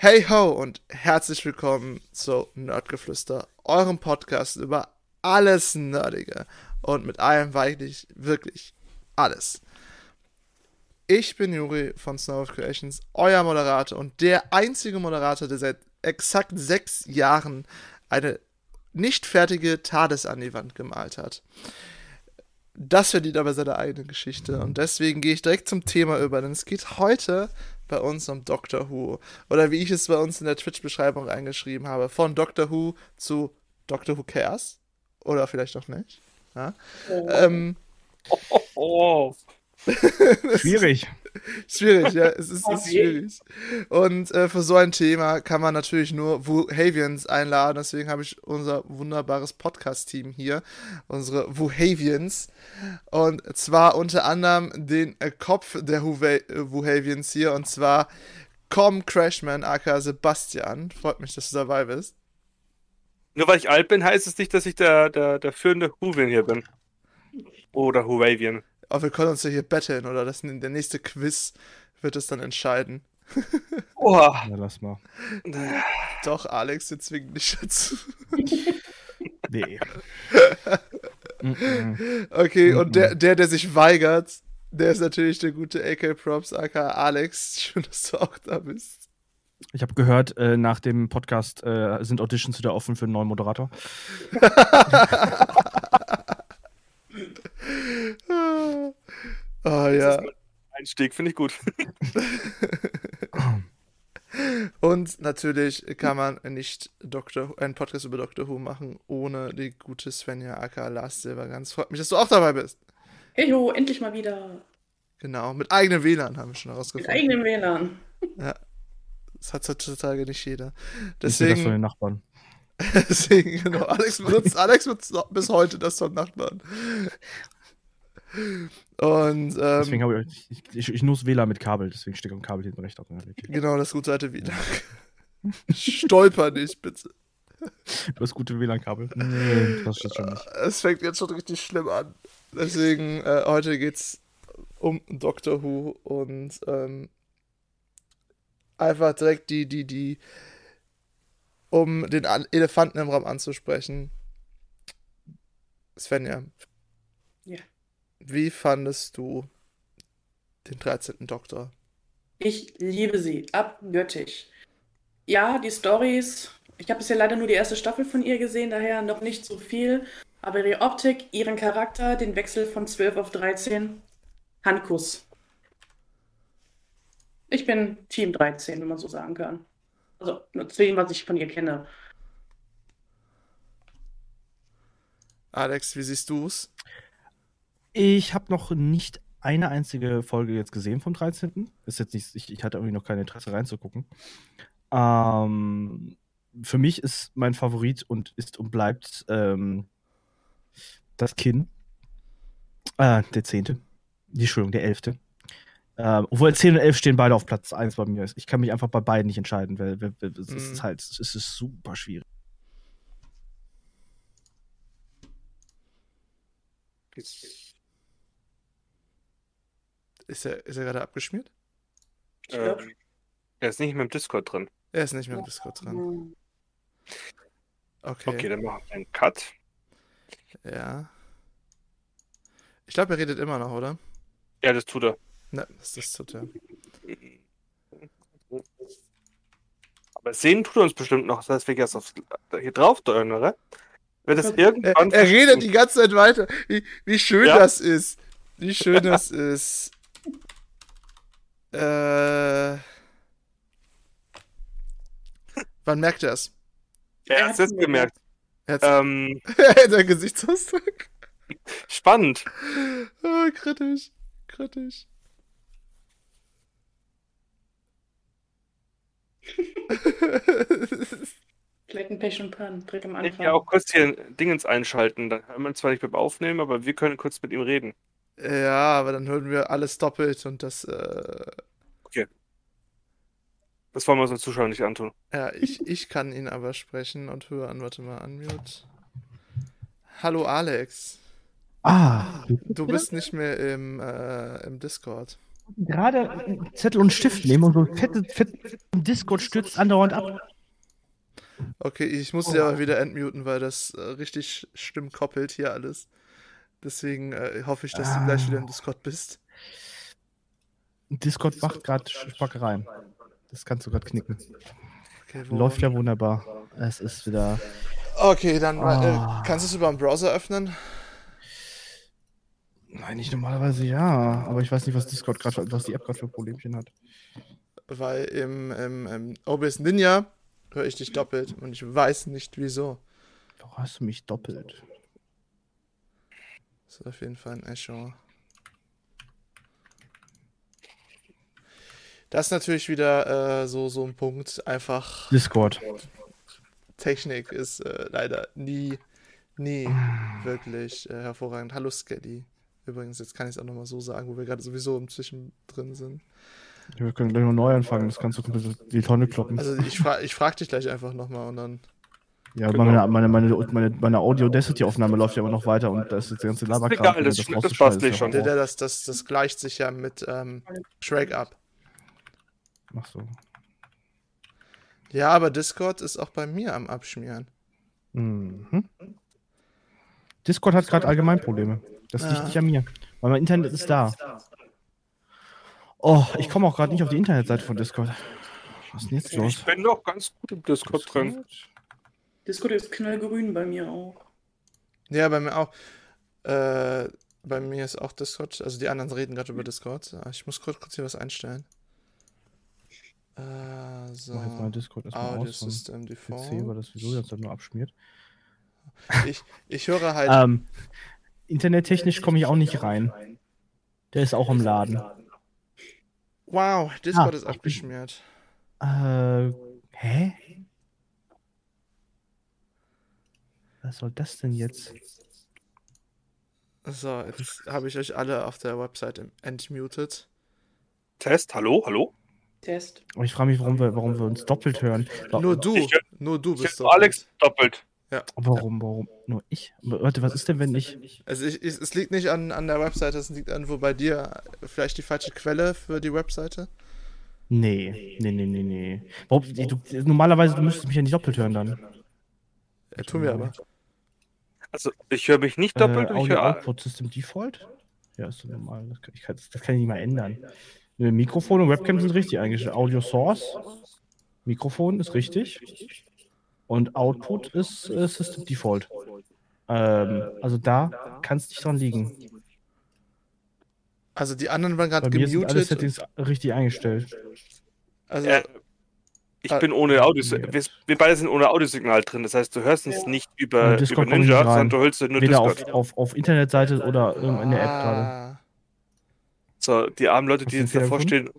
Hey ho und herzlich willkommen zu Nerdgeflüster, eurem Podcast über alles Nerdige und mit allem wirklich, wirklich alles. Ich bin Juri von Snow of Creations, euer Moderator und der einzige Moderator, der seit exakt sechs Jahren eine nicht fertige TARDIS an die Wand gemalt hat. Das verdient aber seine eigene Geschichte und deswegen gehe ich direkt zum Thema über, denn es geht heute bei uns um Doctor Who. Oder wie ich es bei uns in der Twitch-Beschreibung eingeschrieben habe, von Doctor Who zu Doctor Who Cares. Oder vielleicht auch nicht. Ja? Oh. Ähm, oh, oh, oh. Schwierig. schwierig, ja, es ist, ist schwierig. Und äh, für so ein Thema kann man natürlich nur Wuhavians einladen. Deswegen habe ich unser wunderbares Podcast-Team hier, unsere Wuhavians. Und zwar unter anderem den äh, Kopf der Wuhavians hier, und zwar Com Crashman, aka Sebastian. Freut mich, dass du dabei bist. Nur weil ich alt bin, heißt es nicht, dass ich der, der, der führende Huvian hier bin. Oder Huavian. Aber wir können uns ja hier betteln oder das, der nächste Quiz wird es dann entscheiden. Oha. Ja, lass mal. Doch, Alex, wir zwingen dich dazu. nee. okay, und der, der, der sich weigert, der ist natürlich der gute AK Props, aka Alex. Schön, dass du auch da bist. Ich habe gehört, äh, nach dem Podcast äh, sind Auditions wieder offen für einen neuen Moderator. oh ja. Einstieg, finde ich gut. Und natürlich kann man nicht Dr. einen Podcast über Doctor Who machen, ohne die gute Svenja aka Lars Silbergans. Freut mich, dass du auch dabei bist. Hey ho, endlich mal wieder. Genau, mit eigenem WLAN haben wir schon herausgefunden. Mit eigenem WLAN. Ja. Das hat heutzutage nicht jeder. Deswegen. Das von den Nachbarn. Deswegen, genau. Alex benutzt, Alex benutzt bis heute das von Nachbarn. Und, ähm, deswegen habe ich, ich, ich, ich nutze WLAN mit Kabel, deswegen steht am Kabel hinten rechts auf der Weg. Genau, das gute alte WLAN. Stolper nicht, bitte. Du hast gute WLAN-Kabel. Nee, das steht schon nicht. Es fängt jetzt schon richtig schlimm an. Deswegen, äh, heute geht's um Doctor Who und ähm, einfach direkt die, die, die, um den Elefanten im Raum anzusprechen. Svenja. Wie fandest du den 13. Doktor? Ich liebe sie, abgöttisch. Ja, die Stories. Ich habe bisher leider nur die erste Staffel von ihr gesehen, daher noch nicht so viel. Aber ihre Optik, ihren Charakter, den Wechsel von 12 auf 13, Handkuss. Ich bin Team 13, wenn man so sagen kann. Also zu dem, was ich von ihr kenne. Alex, wie siehst du es? Ich habe noch nicht eine einzige Folge jetzt gesehen vom 13. Ist jetzt nicht, ich, ich hatte irgendwie noch kein Interesse reinzugucken. Ähm, für mich ist mein Favorit und ist und bleibt ähm, das Kinn. Äh, der zehnte. Die Entschuldigung, der elfte. Ähm, obwohl 10 und 11 stehen beide auf Platz 1 bei mir. Ich kann mich einfach bei beiden nicht entscheiden, weil, weil, weil es mhm. ist halt, es ist super schwierig. Ist er, ist er gerade abgeschmiert? Ähm, er ist nicht mehr im Discord drin. Er ist nicht mehr im Discord drin. Okay. Okay, dann machen wir einen Cut. Ja. Ich glaube, er redet immer noch, oder? Ja, das tut er. Ne, das ist tut er. Aber sehen tut er uns bestimmt noch, das heißt, wir jetzt auf, hier drauf drücken, oder? Wird das irgendwann. Er, er redet die ganze Zeit weiter. Wie, wie schön ja. das ist. Wie schön das ist. Äh. Wann merkt er es? Er hat es gemerkt. Ähm, der Gesichtsausdruck. Spannend. Oh, kritisch. Kritisch. Kletten, Pech und Pan, direkt am Anfang. Ich ja auch kurz hier Dingens einschalten. Da haben wir zwar nicht beim Aufnehmen, aber wir können kurz mit ihm reden. Ja, aber dann hören wir alles doppelt und das. Äh... Okay. Das wollen wir unseren Zuschauern nicht antun. Ja, ich, ich kann ihn aber sprechen und hören. Warte mal, unmute. Hallo Alex. Ah. Du bist nicht mehr im, äh, im Discord. gerade Zettel und Stift nehmen und so fette, fette Discord stürzt andauernd ab. Okay, ich muss sie aber wieder entmuten, weil das äh, richtig schlimm koppelt hier alles. Deswegen äh, hoffe ich, dass du gleich wieder im Discord bist. Discord macht gerade Spackereien. Das kannst du gerade knicken. Okay, Läuft ja wunderbar. Es ist wieder. Okay, dann Ah. äh, kannst du es über den Browser öffnen? Nein, nicht normalerweise ja. Aber ich weiß nicht, was Discord gerade, was die App gerade für Problemchen hat. Weil im, im, im OBS Ninja höre ich dich doppelt und ich weiß nicht wieso. Warum hast du mich doppelt? Das ist auf jeden Fall ein Echo. Das ist natürlich wieder äh, so, so ein Punkt. Einfach Discord. Technik ist äh, leider nie, nie wirklich äh, hervorragend. Hallo Skelly. Übrigens, jetzt kann ich es auch nochmal so sagen, wo wir gerade sowieso im Zwischendrin sind. Wir können gleich mal neu anfangen. Das kannst du die Tonne kloppen. Also ich, fra ich frage dich gleich einfach nochmal und dann. Ja, genau. meine, meine, meine, meine, meine Audio-Density-Aufnahme läuft ja immer noch weiter und da ist jetzt der ganze Laberkram. egal, das- das rauszuschneiden, passt nicht schon. Der, Horror. der, das, das, das gleicht sich ja mit ähm, Shrek ab. Ach so. Ja, aber Discord ist auch bei mir am Abschmieren. Mhm. Discord hat gerade allgemein Probleme. Das liegt nicht an mir. Weil mein Internet ist da. Oh, ich komme auch gerade nicht auf die Internetseite von Discord. Was ist denn jetzt los? Ich bin doch ganz gut im Discord drin. Discord ist knallgrün bei mir auch. Ja, bei mir auch. Äh, bei mir ist auch Discord. Also die anderen reden gerade über Discord. Ah, Ich muss kurz, kurz hier was einstellen. Äh, so. Ich mach jetzt mal Discord erstmal Audio aus vom System PC, weil Default. das sowieso jetzt nur abschmiert. Ich, ich höre halt. Ähm, internettechnisch komme ich auch nicht rein. Der ist auch im Laden. wow, Discord ah, ist abgeschmiert. Äh, hä? Was soll das denn jetzt? So, jetzt habe ich euch alle auf der Website entmutet. Test, hallo, hallo? Test. Aber ich frage mich, warum wir, warum wir uns doppelt hören. Nur du, Ich nur du Ich bist höre Alex doppelt. Warum, warum? Nur ich? Warte, was ist denn, wenn ich. Also ich, ich, es liegt nicht an, an der Webseite, es liegt irgendwo bei dir. Vielleicht die falsche Quelle für die Webseite. Nee, nee, nee, nee, nee. Warum, du, normalerweise du müsstest mich ja nicht doppelt hören dann. Ja, tun wir aber. Also, ich höre mich nicht doppelt äh, ich Audio höre. Output System Default? Ja, ist so normal. Das kann ich, das kann ich nicht mal ändern. Ne, Mikrofon und Webcam sind richtig eingestellt. Audio Source, Mikrofon ist richtig. Und Output ist äh, System Default. Ähm, also da kann es nicht dran liegen. Also die anderen waren gerade mir sind alle gemutet. Settings richtig eingestellt. Also Äh, ich Ah, bin ohne Audio. Wir, wir beide sind ohne Audiosignal drin. Das heißt, du hörst uns Ja. nicht über, über Ninja, sondern du hörst nur Weder auf, Discord. auf, auf Internetseite oder in der App gerade. Ah. So, die armen Leute, Hast die jetzt davor stehen.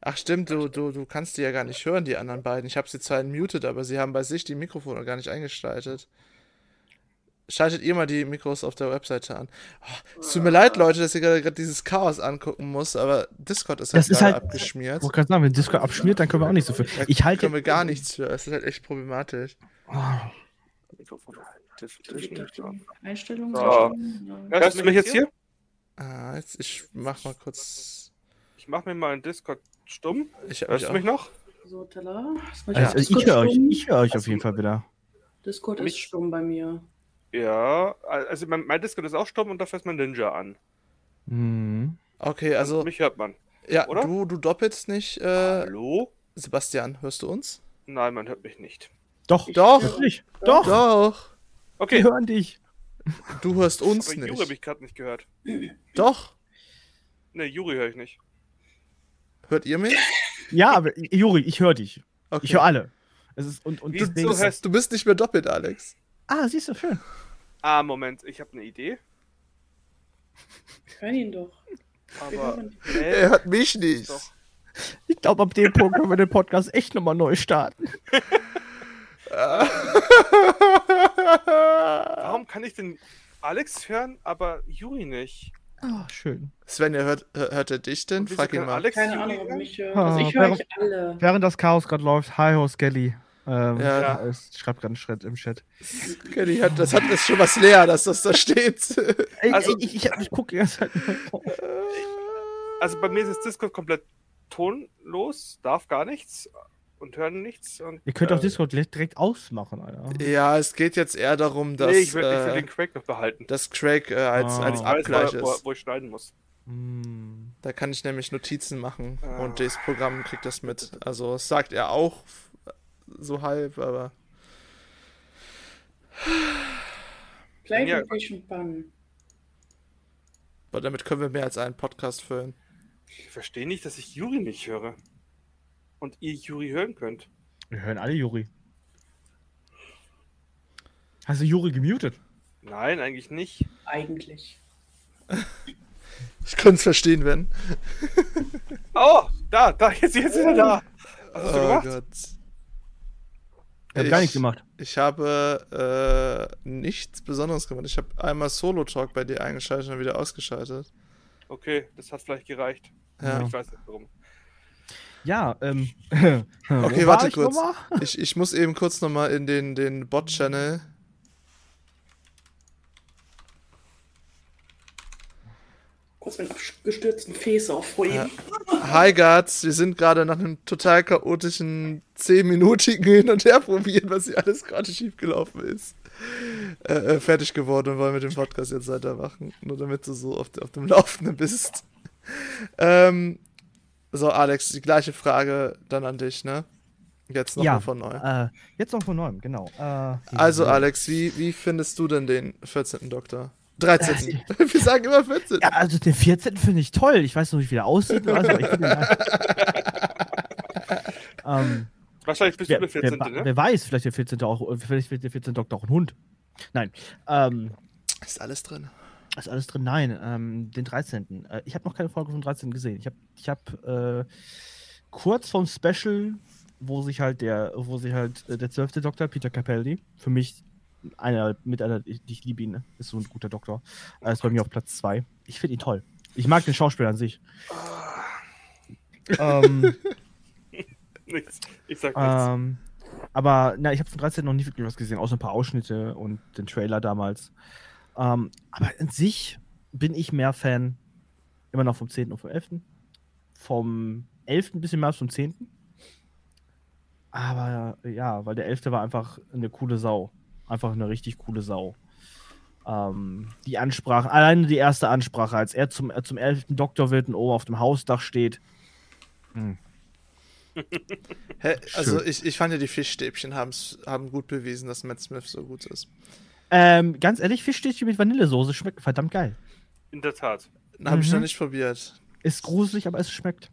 Ach stimmt, du, du, du kannst die ja gar nicht hören, die anderen beiden. Ich habe sie zwar muted, aber sie haben bei sich die Mikrofone gar nicht eingeschaltet. Schaltet ihr mal die Mikros auf der Webseite an. Oh, es tut mir leid, Leute, dass ihr gerade gerade dieses Chaos angucken muss, aber Discord ist halt, Das ist gerade halt- abgeschmiert. Ich wollte gerade sagen, wenn Discord abschmiert, dann können wir auch nicht so viel. Da Ich halte. können wir gar nichts für. Es ist halt echt problematisch. Einstellungen. So. Einstellungen, ja. Hörst du mich jetzt hier? Ah, jetzt, ich mach mal kurz. Ich mach mir mal einen Discord stumm. Ich Hörst mich du mich noch? So. Was Also, ich höre euch, ich höre euch auf jeden Fall wieder. Discord ist stumm bei mir. Ja, also mein, mein Discord ist auch stumm und dafür ist mein Ninja an. Mhm. Okay, also, Mich hört man. ja, oder? du, du doppelst nicht. Äh, Hallo? Sebastian, hörst du uns? Nein, man hört mich nicht. Doch, Doch. natürlich. Doch, Doch. Okay, wir hören dich. Du hörst uns aber Juri habe nicht. ich gerade nicht gehört. Doch. Ne, Juri höre ich nicht. Hört ihr mich? Ja, aber Juri, ich höre dich. Okay. Ich höre alle. Es ist, und, und Wieso deswegen- hörst- Du bist nicht mehr doppelt, Alex. Ah, siehst du, schön. Ah, Moment, ich habe eine Idee. Hör ihn doch. Aber. Er hört mich nicht. Doch. Ich glaube, ab dem Punkt können wir den Podcast echt nochmal neu starten. Warum kann ich denn Alex hören, aber Juri nicht? Ah, schön. Svenja, hört, hört er dich denn? Frag ihn mal. Alex Keine Juri Ahnung, ob hören? mich hört. Ah, Also ich höre euch alle. Während das Chaos gerade läuft, hi ho Skelly. Ähm, Ja. ja. Es schreibt gerade einen Schritt im Chat. Kenny hat, das hat ist schon was leer, dass das da steht. Also- ich, ich, ich gucke ganze Zeit. also bei mir ist das Discord komplett tonlos, darf gar nichts und hören nichts. Und, Ihr könnt auch äh, Discord direkt ausmachen, Alter. Ja, es geht jetzt eher darum, dass, Nee, ich will, ich will äh, den Craig noch behalten. dass Craig äh, als, Ah. als Ich Abgleich wo, wo, ist. wo ich schneiden muss. Hm. Da kann ich nämlich Notizen machen Ah. und das Programm kriegt das mit. Also das sagt er auch so halb, aber Play Ja. Bann. aber damit können wir mehr als einen Podcast füllen. Ich verstehe nicht, dass ich Juri nicht höre. Und ihr Juri hören könnt. Wir hören alle Juri. Hast du Juri gemutet? Nein, eigentlich nicht. Eigentlich. Ich könnte es verstehen, wenn. Oh, da, da, jetzt, jetzt ist er da. Was hast du oh gemacht? Gott. Ich hab Ich- gar nichts gemacht. Ich habe äh, nichts Besonderes gemacht. Ich habe einmal Solo-Talk bei dir eingeschaltet und wieder ausgeschaltet. Okay, das hat vielleicht gereicht. Ja. Ich weiß nicht warum. Ja, ähm. Okay, warte ich kurz. Ich, ich muss eben kurz nochmal in den, den Bot-Channel. Kurz mit abgestürzten Face aufheben. Hi Guards, wir sind gerade nach einem total chaotischen 10-minütigen Hin und Her probieren, was hier alles gerade schiefgelaufen ist. Äh, äh, fertig geworden und wollen mit dem Podcast jetzt weitermachen. Nur damit du so auf, auf dem Laufenden bist. Ähm, so, Alex, die gleiche Frage dann an dich, ne? Jetzt nochmal Ja, von neu. Äh, jetzt noch von neuem, genau. Äh, Also, Alex, wie, wie findest du denn den 14. Doktor? 13. Wir sagen immer 14. Ja, also den 14. finde ich toll. Ich weiß noch nicht, wie der aussieht. Also, ähm, Wahrscheinlich bist wer, du der wer, 14. ne? wer weiß, vielleicht der 14. auch, vielleicht wird der 14. Doktor auch ein Hund. Nein. Ähm, Ist alles drin. ist alles drin? Nein. Ähm, den 13. Äh, ich habe noch keine Folge vom 13. gesehen. Ich habe ich hab, äh, kurz vom Special, wo sich halt der, wo sich halt äh, der 12. Doktor, Peter Capaldi, für mich einer, mit einer, ich, ich liebe ihn, ne? ist so ein guter Doktor. Er ist bei mir auf Platz 2. Ich finde ihn toll. Ich mag den Schauspieler an sich. ähm, Nichts. Ich sag nichts. ähm, aber na, ich habe von 13 noch nie wirklich was gesehen, außer ein paar Ausschnitte und den Trailer damals. Ähm, aber an sich bin ich mehr Fan immer noch vom 10. und vom 11. Vom 11. ein bisschen mehr als vom 10. Aber ja, weil der 11. war einfach eine coole Sau. Einfach eine richtig coole Sau. Ähm, die Ansprache, alleine die erste Ansprache, als er zum, äh, zum 11. Doktor wird und oben auf dem Hausdach steht. Hm. Hä? Also ich, ich fand ja, die Fischstäbchen haben gut bewiesen, dass Matt Smith so gut ist. Ähm, ganz ehrlich, Fischstäbchen mit Vanillesoße schmeckt verdammt geil. In der Tat. Habe ich noch Mhm. nicht probiert. Ist gruselig, aber es schmeckt.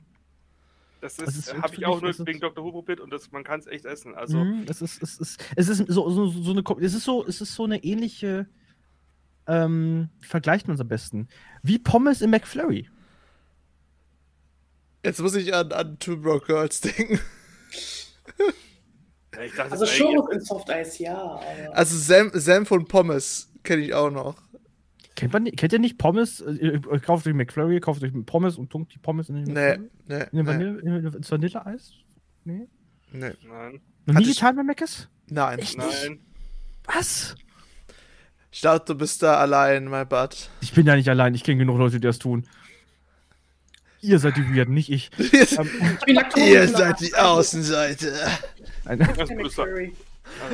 Das Das ist, ist habe ich auch nur wegen Dr. Who probiert und das, man kann es echt essen. Also, Mhm, es ist, es ist, es ist so, so, so eine, es ist so, es ist so eine ähnliche, ähm, wie vergleicht man es am besten? Wie Pommes im McFlurry. Jetzt muss ich an, an Two Broke Girls denken. ja, ich dachte, Also das Churros in Soft Eis, ja. Also Senf, Senf und Pommes kenne ich auch noch. Kennt, man, nicht- kennt ihr nicht Pommes? Äh, Ihr kauft euch McFlurry, kauft euch Pommes und tunkt die Pommes in den Nee, nee, In den nee, Vanille, in, ins Vanilleeis? Nee? nee. Nein, Noch nie getan bei Mc's? Nein. nein. Was? Ich glaube, du bist da allein, my bud. Ich bin ja nicht allein, ich kenne genug Leute, die das tun. Ihr seid die Weirden, nicht ich. Ihr, Ähm, ich bin Laktose- ihr seid die Außenseite. nein.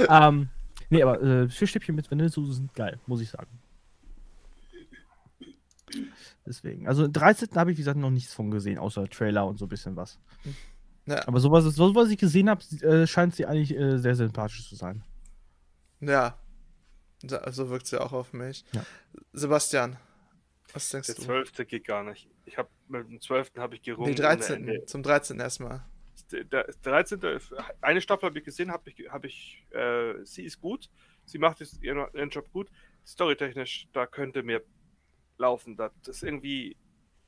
Ähm, nee, aber äh, Fischstäbchen mit Vanillesoße sind geil, muss ich sagen. Deswegen. Also 13. habe ich, wie gesagt, noch nichts von gesehen, außer Trailer und so ein bisschen was. Ja, Aber sowas, so, was ich gesehen habe, äh, scheint sie eigentlich äh, sehr sympathisch zu sein. ja. So wirkt sie auch auf mich. Ja. Sebastian, was denkst Der du? 12. geht gar nicht. Ich habe mit dem 12. habe ich gerungen. Nee, ohne 13. Ende. Zum 13. erstmal. Der 13. Eine Staffel habe ich gesehen, habe ich, habe ich, äh, sie ist gut, sie macht ihren Job gut. Storytechnisch, da könnte mir laufen. Das ist irgendwie,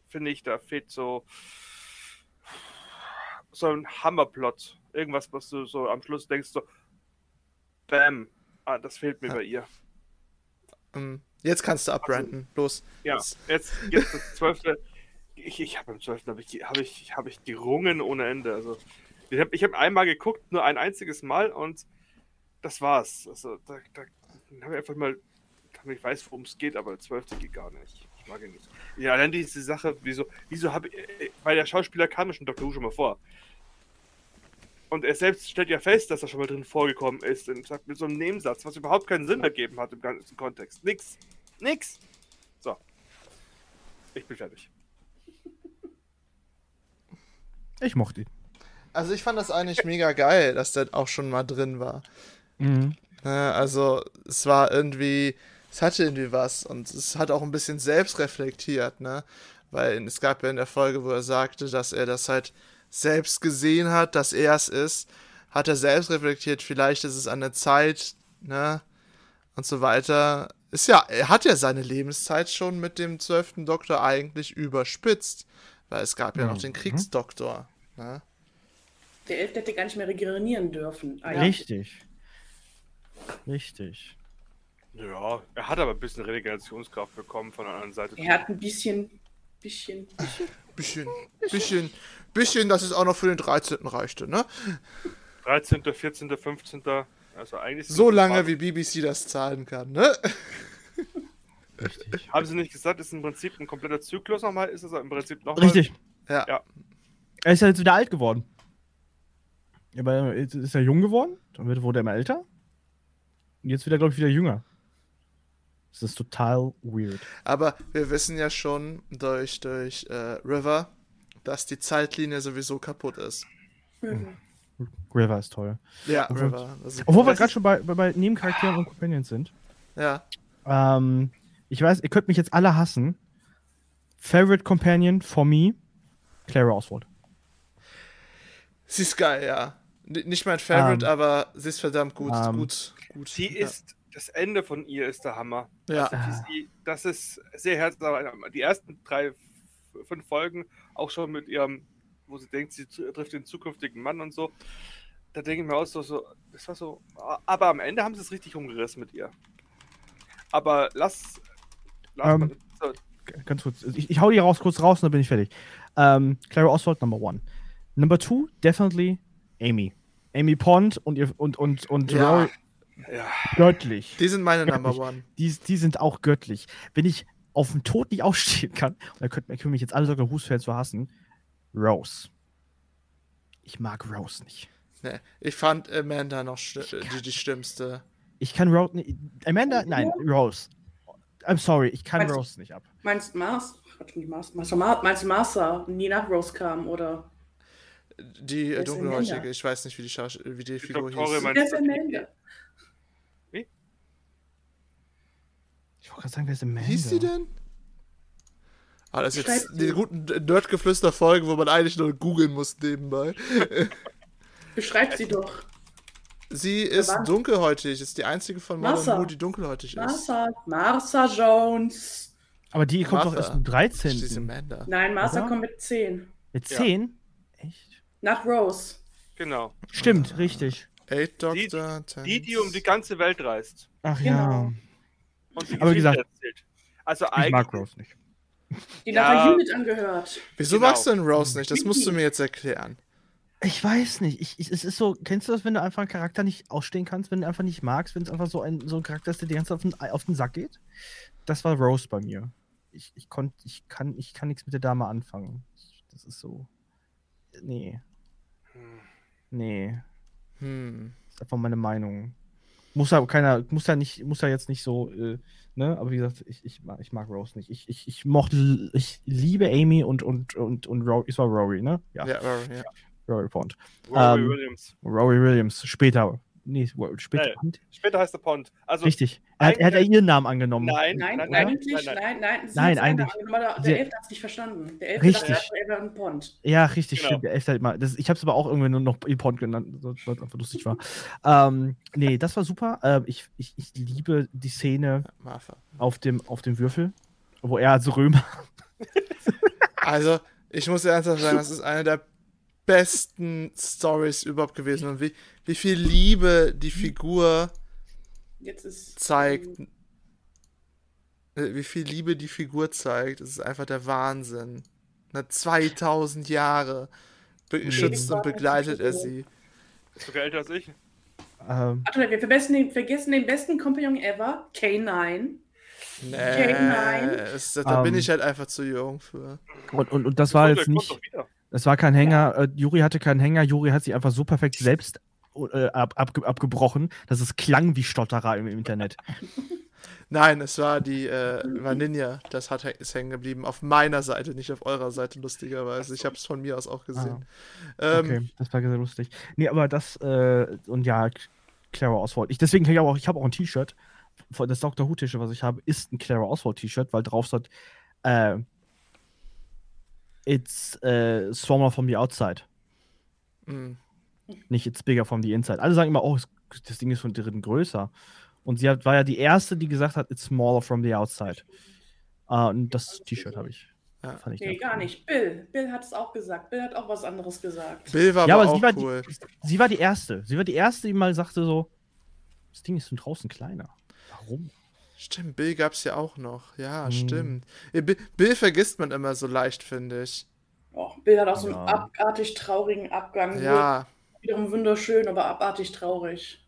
finde ich, da fehlt so so ein Hammerplot. Irgendwas, was du so am Schluss denkst, so Bam, ah, das fehlt mir Ja. bei ihr. Ähm, Jetzt kannst du abbranden. Los. Ja, jetzt, jetzt das zwölfte. Ich, ich habe beim zwölften habe ich, hab ich, hab ich gerungen ohne Ende. Also, ich habe ich hab einmal geguckt, nur ein einziges Mal und das war's. Also, da, da habe ich einfach mal, ich weiß, worum es geht, aber der zwölfte geht gar nicht. Ich mag ihn nicht. Ja, dann diese Sache, wieso, wieso habe ich, äh, weil der Schauspieler kam ja schon Dr. Who schon mal vor. Und er selbst stellt ja fest, dass er schon mal drin vorgekommen ist und sagt mit so einem Nebensatz, was überhaupt keinen Sinn ergeben hat im ganzen Kontext. Nix. Nix. So. Ich bin fertig. Ich mochte ihn. Also ich fand das eigentlich mega geil, dass der auch schon mal drin war. Mhm. Ne, also es war irgendwie, es hatte irgendwie was und es hat auch ein bisschen selbst reflektiert, ne? Weil es gab ja in der Folge, wo er sagte, dass er das halt selbst gesehen hat, dass er es ist, hat er selbst reflektiert, vielleicht ist es an der Zeit, ne? Und so weiter. Ist ja, er hat ja seine Lebenszeit schon mit dem zwölften Doktor eigentlich überspitzt. Weil es gab ja noch den Mhm. Kriegsdoktor. Ne? Der Elfte hätte gar nicht mehr regenerieren dürfen. eigentlich. Richtig. Richtig. Ja, er hat aber ein bisschen Regenerationskraft bekommen von der anderen Seite. Er hat ein bisschen, bisschen, Bisschen, bisschen, bisschen, dass es auch noch für den 13. reichte, ne? 13., 14., 15. Also eigentlich. So lange, wie BBC das zahlen kann, ne? Richtig. Haben sie nicht gesagt, ist im Prinzip ein kompletter Zyklus nochmal? Ist es im Prinzip nochmal? Richtig. Ja. Ja. Er ist ja jetzt wieder alt geworden. Aber jetzt ist er jung geworden, dann wird- wurde er immer älter. Und jetzt wird er, glaube ich, wieder jünger. Das ist total weird. Aber wir wissen ja schon durch, durch äh, River, dass die Zeitlinie sowieso kaputt ist. Mhm. River ist toll. Ja, Obwohl- River. Also, Obwohl wir gerade schon bei, bei, bei Nebencharakteren und Companions sind. ja. Ähm, ich weiß, ihr könnt mich jetzt alle hassen. Favorite Companion for me, Clara Oswald. Sie ist geil, ja. N nicht mein Favorite, Ähm, aber sie ist verdammt gut. ähm, gut, gut. Sie ja. ist, das Ende von ihr ist der Hammer. Ja. Also sie, das ist sehr herzlich. Die ersten drei, fünf Folgen, auch schon mit ihrem, wo sie denkt, sie tr- trifft den zukünftigen Mann und so. Da denke ich mir auch so, so, das war so. Aber am Ende haben sie es richtig umgerissen mit ihr. Aber lass. lass Ähm, mal, Ganz kurz. Ich, ich hau die raus, kurz raus und dann bin ich fertig. Ähm, Clara Oswald, Number one. Number two, definitely Amy. Amy Pond und ihr und und und Ja. Rory ja. göttlich. Die sind meine Göttlich. Number One. Die, die sind auch göttlich. Wenn ich auf den Tod nicht ausstehen kann, und da könnt, können mich jetzt alle sogar Husfeld zu hassen, Rose. Ich mag Rose nicht. Nee, ich fand Amanda noch sti- Ich kann- die, die schlimmste. Ich kann Rose nicht. Amanda? Nein, Rose. I'm sorry, ich kann Meinst Rose nicht ab. Meinst du Mars? Mars. Meinst du Mar meinst du Martha, die nach Rose kam, oder? Die äh, dunkelhäutige, ich weiß nicht, wie die, Schaus wie die, Die Figur Doktorin hieß. Amanda? Ich wollte gerade sagen, wer ist Amanda? Wie hieß die denn? Ah, das ist jetzt Schreibt die sie. guten Nerdgeflüster-Folgen, wo man eigentlich nur googeln muss nebenbei. Beschreib sie doch. Sie ist war- dunkelhäutig, ist die einzige von Martha. Who, die dunkelhäutig ist. Martha, Martha Jones. Aber die kommt doch Martha. erst mit Die ist 13. Amanda. Nein, Martha Oder? kommt mit 10. Mit Ja. 10? Echt? Nach Rose. Genau. Stimmt, richtig. Eight Die- Doctor, Die, die um die ganze Welt reist. Ach Genau. ja. Und die Aber wie gesagt- erzählt. Also Ich eigentlich. mag Rose nicht. Die Ja. nachher Unit angehört. Wieso Genau. magst du denn Rose nicht? Das musst du mir jetzt erklären. Ich weiß nicht. Ich, ich, es ist so, kennst du das, wenn du einfach einen Charakter nicht ausstehen kannst, wenn du einfach nicht magst, wenn es einfach so ein, so ein Charakter ist, der die ganze Zeit auf den, auf den Sack geht? Das war Rose bei mir. Ich, ich konnte, ich kann, ich kann nichts mit der Dame anfangen. Das ist so. Nee. Hm. Nee. Hm. Das ist einfach meine Meinung. Muss ja keiner, muss ja nicht, muss ja jetzt nicht so, äh, ne? Aber wie gesagt, ich, ich, mag, ich mag Rose nicht. Ich, ich, ich mochte, ich liebe Amy und und und und Rory, es war Rory, ne? Ja, Ja, Rory, ja. Rory Pond. Rory Ähm, Williams. Rory Williams, später. Nee, später. Äh, Später heißt er Pond. Also, Richtig. Er hat, er hat ja eigentlich- ihren Namen angenommen. nein, Nein, nein, nein, eigentlich, nein, nein, nein. nein. Nein, hat's eigentlich- Sie- Der Elfte hat es nicht verstanden. Der Elfte Richtig. dachte, er wäre ein Pond. Ja, richtig, Genau. stimmt. Der Elfte halt mal. Das, ich habe es aber auch irgendwie nur noch Pond genannt, weil es einfach lustig war. ähm, nee, das war super. Ähm, ich, ich, ich liebe die Szene Martha. auf dem, auf dem Würfel, wo er als Römer. Also, ich muss dir ernsthaft sagen, das ist eine der besten Stories überhaupt gewesen. Und wie, wie viel Liebe die Figur Jetzt ist. zeigt, äh, wie viel Liebe die Figur zeigt, das ist einfach der Wahnsinn. Na, 2000 Jahre beschützt und begleitet er sie. Ist sogar älter als ich. Ähm, Warte, wir vergessen den, vergessen den besten Kompagnon ever, K9. Nee, Okay, nein. es, da bin Ähm. ich halt einfach zu jung für. Und, und, und das war jetzt nicht. Das war kein Hänger. Äh, Juri hatte keinen Hänger. Juri hat sich einfach so perfekt selbst äh, ab, abge, abgebrochen, dass es klang wie Stotterer im, im Internet. Nein, es war die äh, Vanilla, das hat, ist hängen geblieben. Auf meiner Seite, nicht auf eurer Seite, lustigerweise. Ich habe es von mir aus auch gesehen. Ähm, Okay, das war sehr lustig. Nee, aber das, äh, und ja, Clara Oswald. Ich, deswegen habe ich auch, ich habe auch ein T-Shirt. Das Doctor Who T-Shirt, was ich habe, ist ein Clara Oswald T-Shirt, weil drauf steht, äh, It's äh, smaller from the outside. mh. Nicht it's bigger from the inside. Alle sagen immer, oh, das Ding ist von drinnen größer. Und sie hat, war ja die erste, die gesagt hat, it's smaller from the outside. Äh, und das T-Shirt habe ich. Ja. Fand ich Nee, gar cool. nicht. Bill. Bill hat es auch gesagt. Bill hat auch was anderes gesagt. Bill war Ja, aber aber auch sie war, cool. die, sie war die erste. Sie war die erste, die mal sagte so, das Ding ist von draußen kleiner. Warum? Stimmt, Bill gab's ja auch noch. Ja, Hm. stimmt. Bill, Bill vergisst man immer so leicht, finde ich. Oh, Bill hat auch so einen Ja. abartig traurigen Abgang. Ja, Wiederum wunderschön, aber abartig traurig.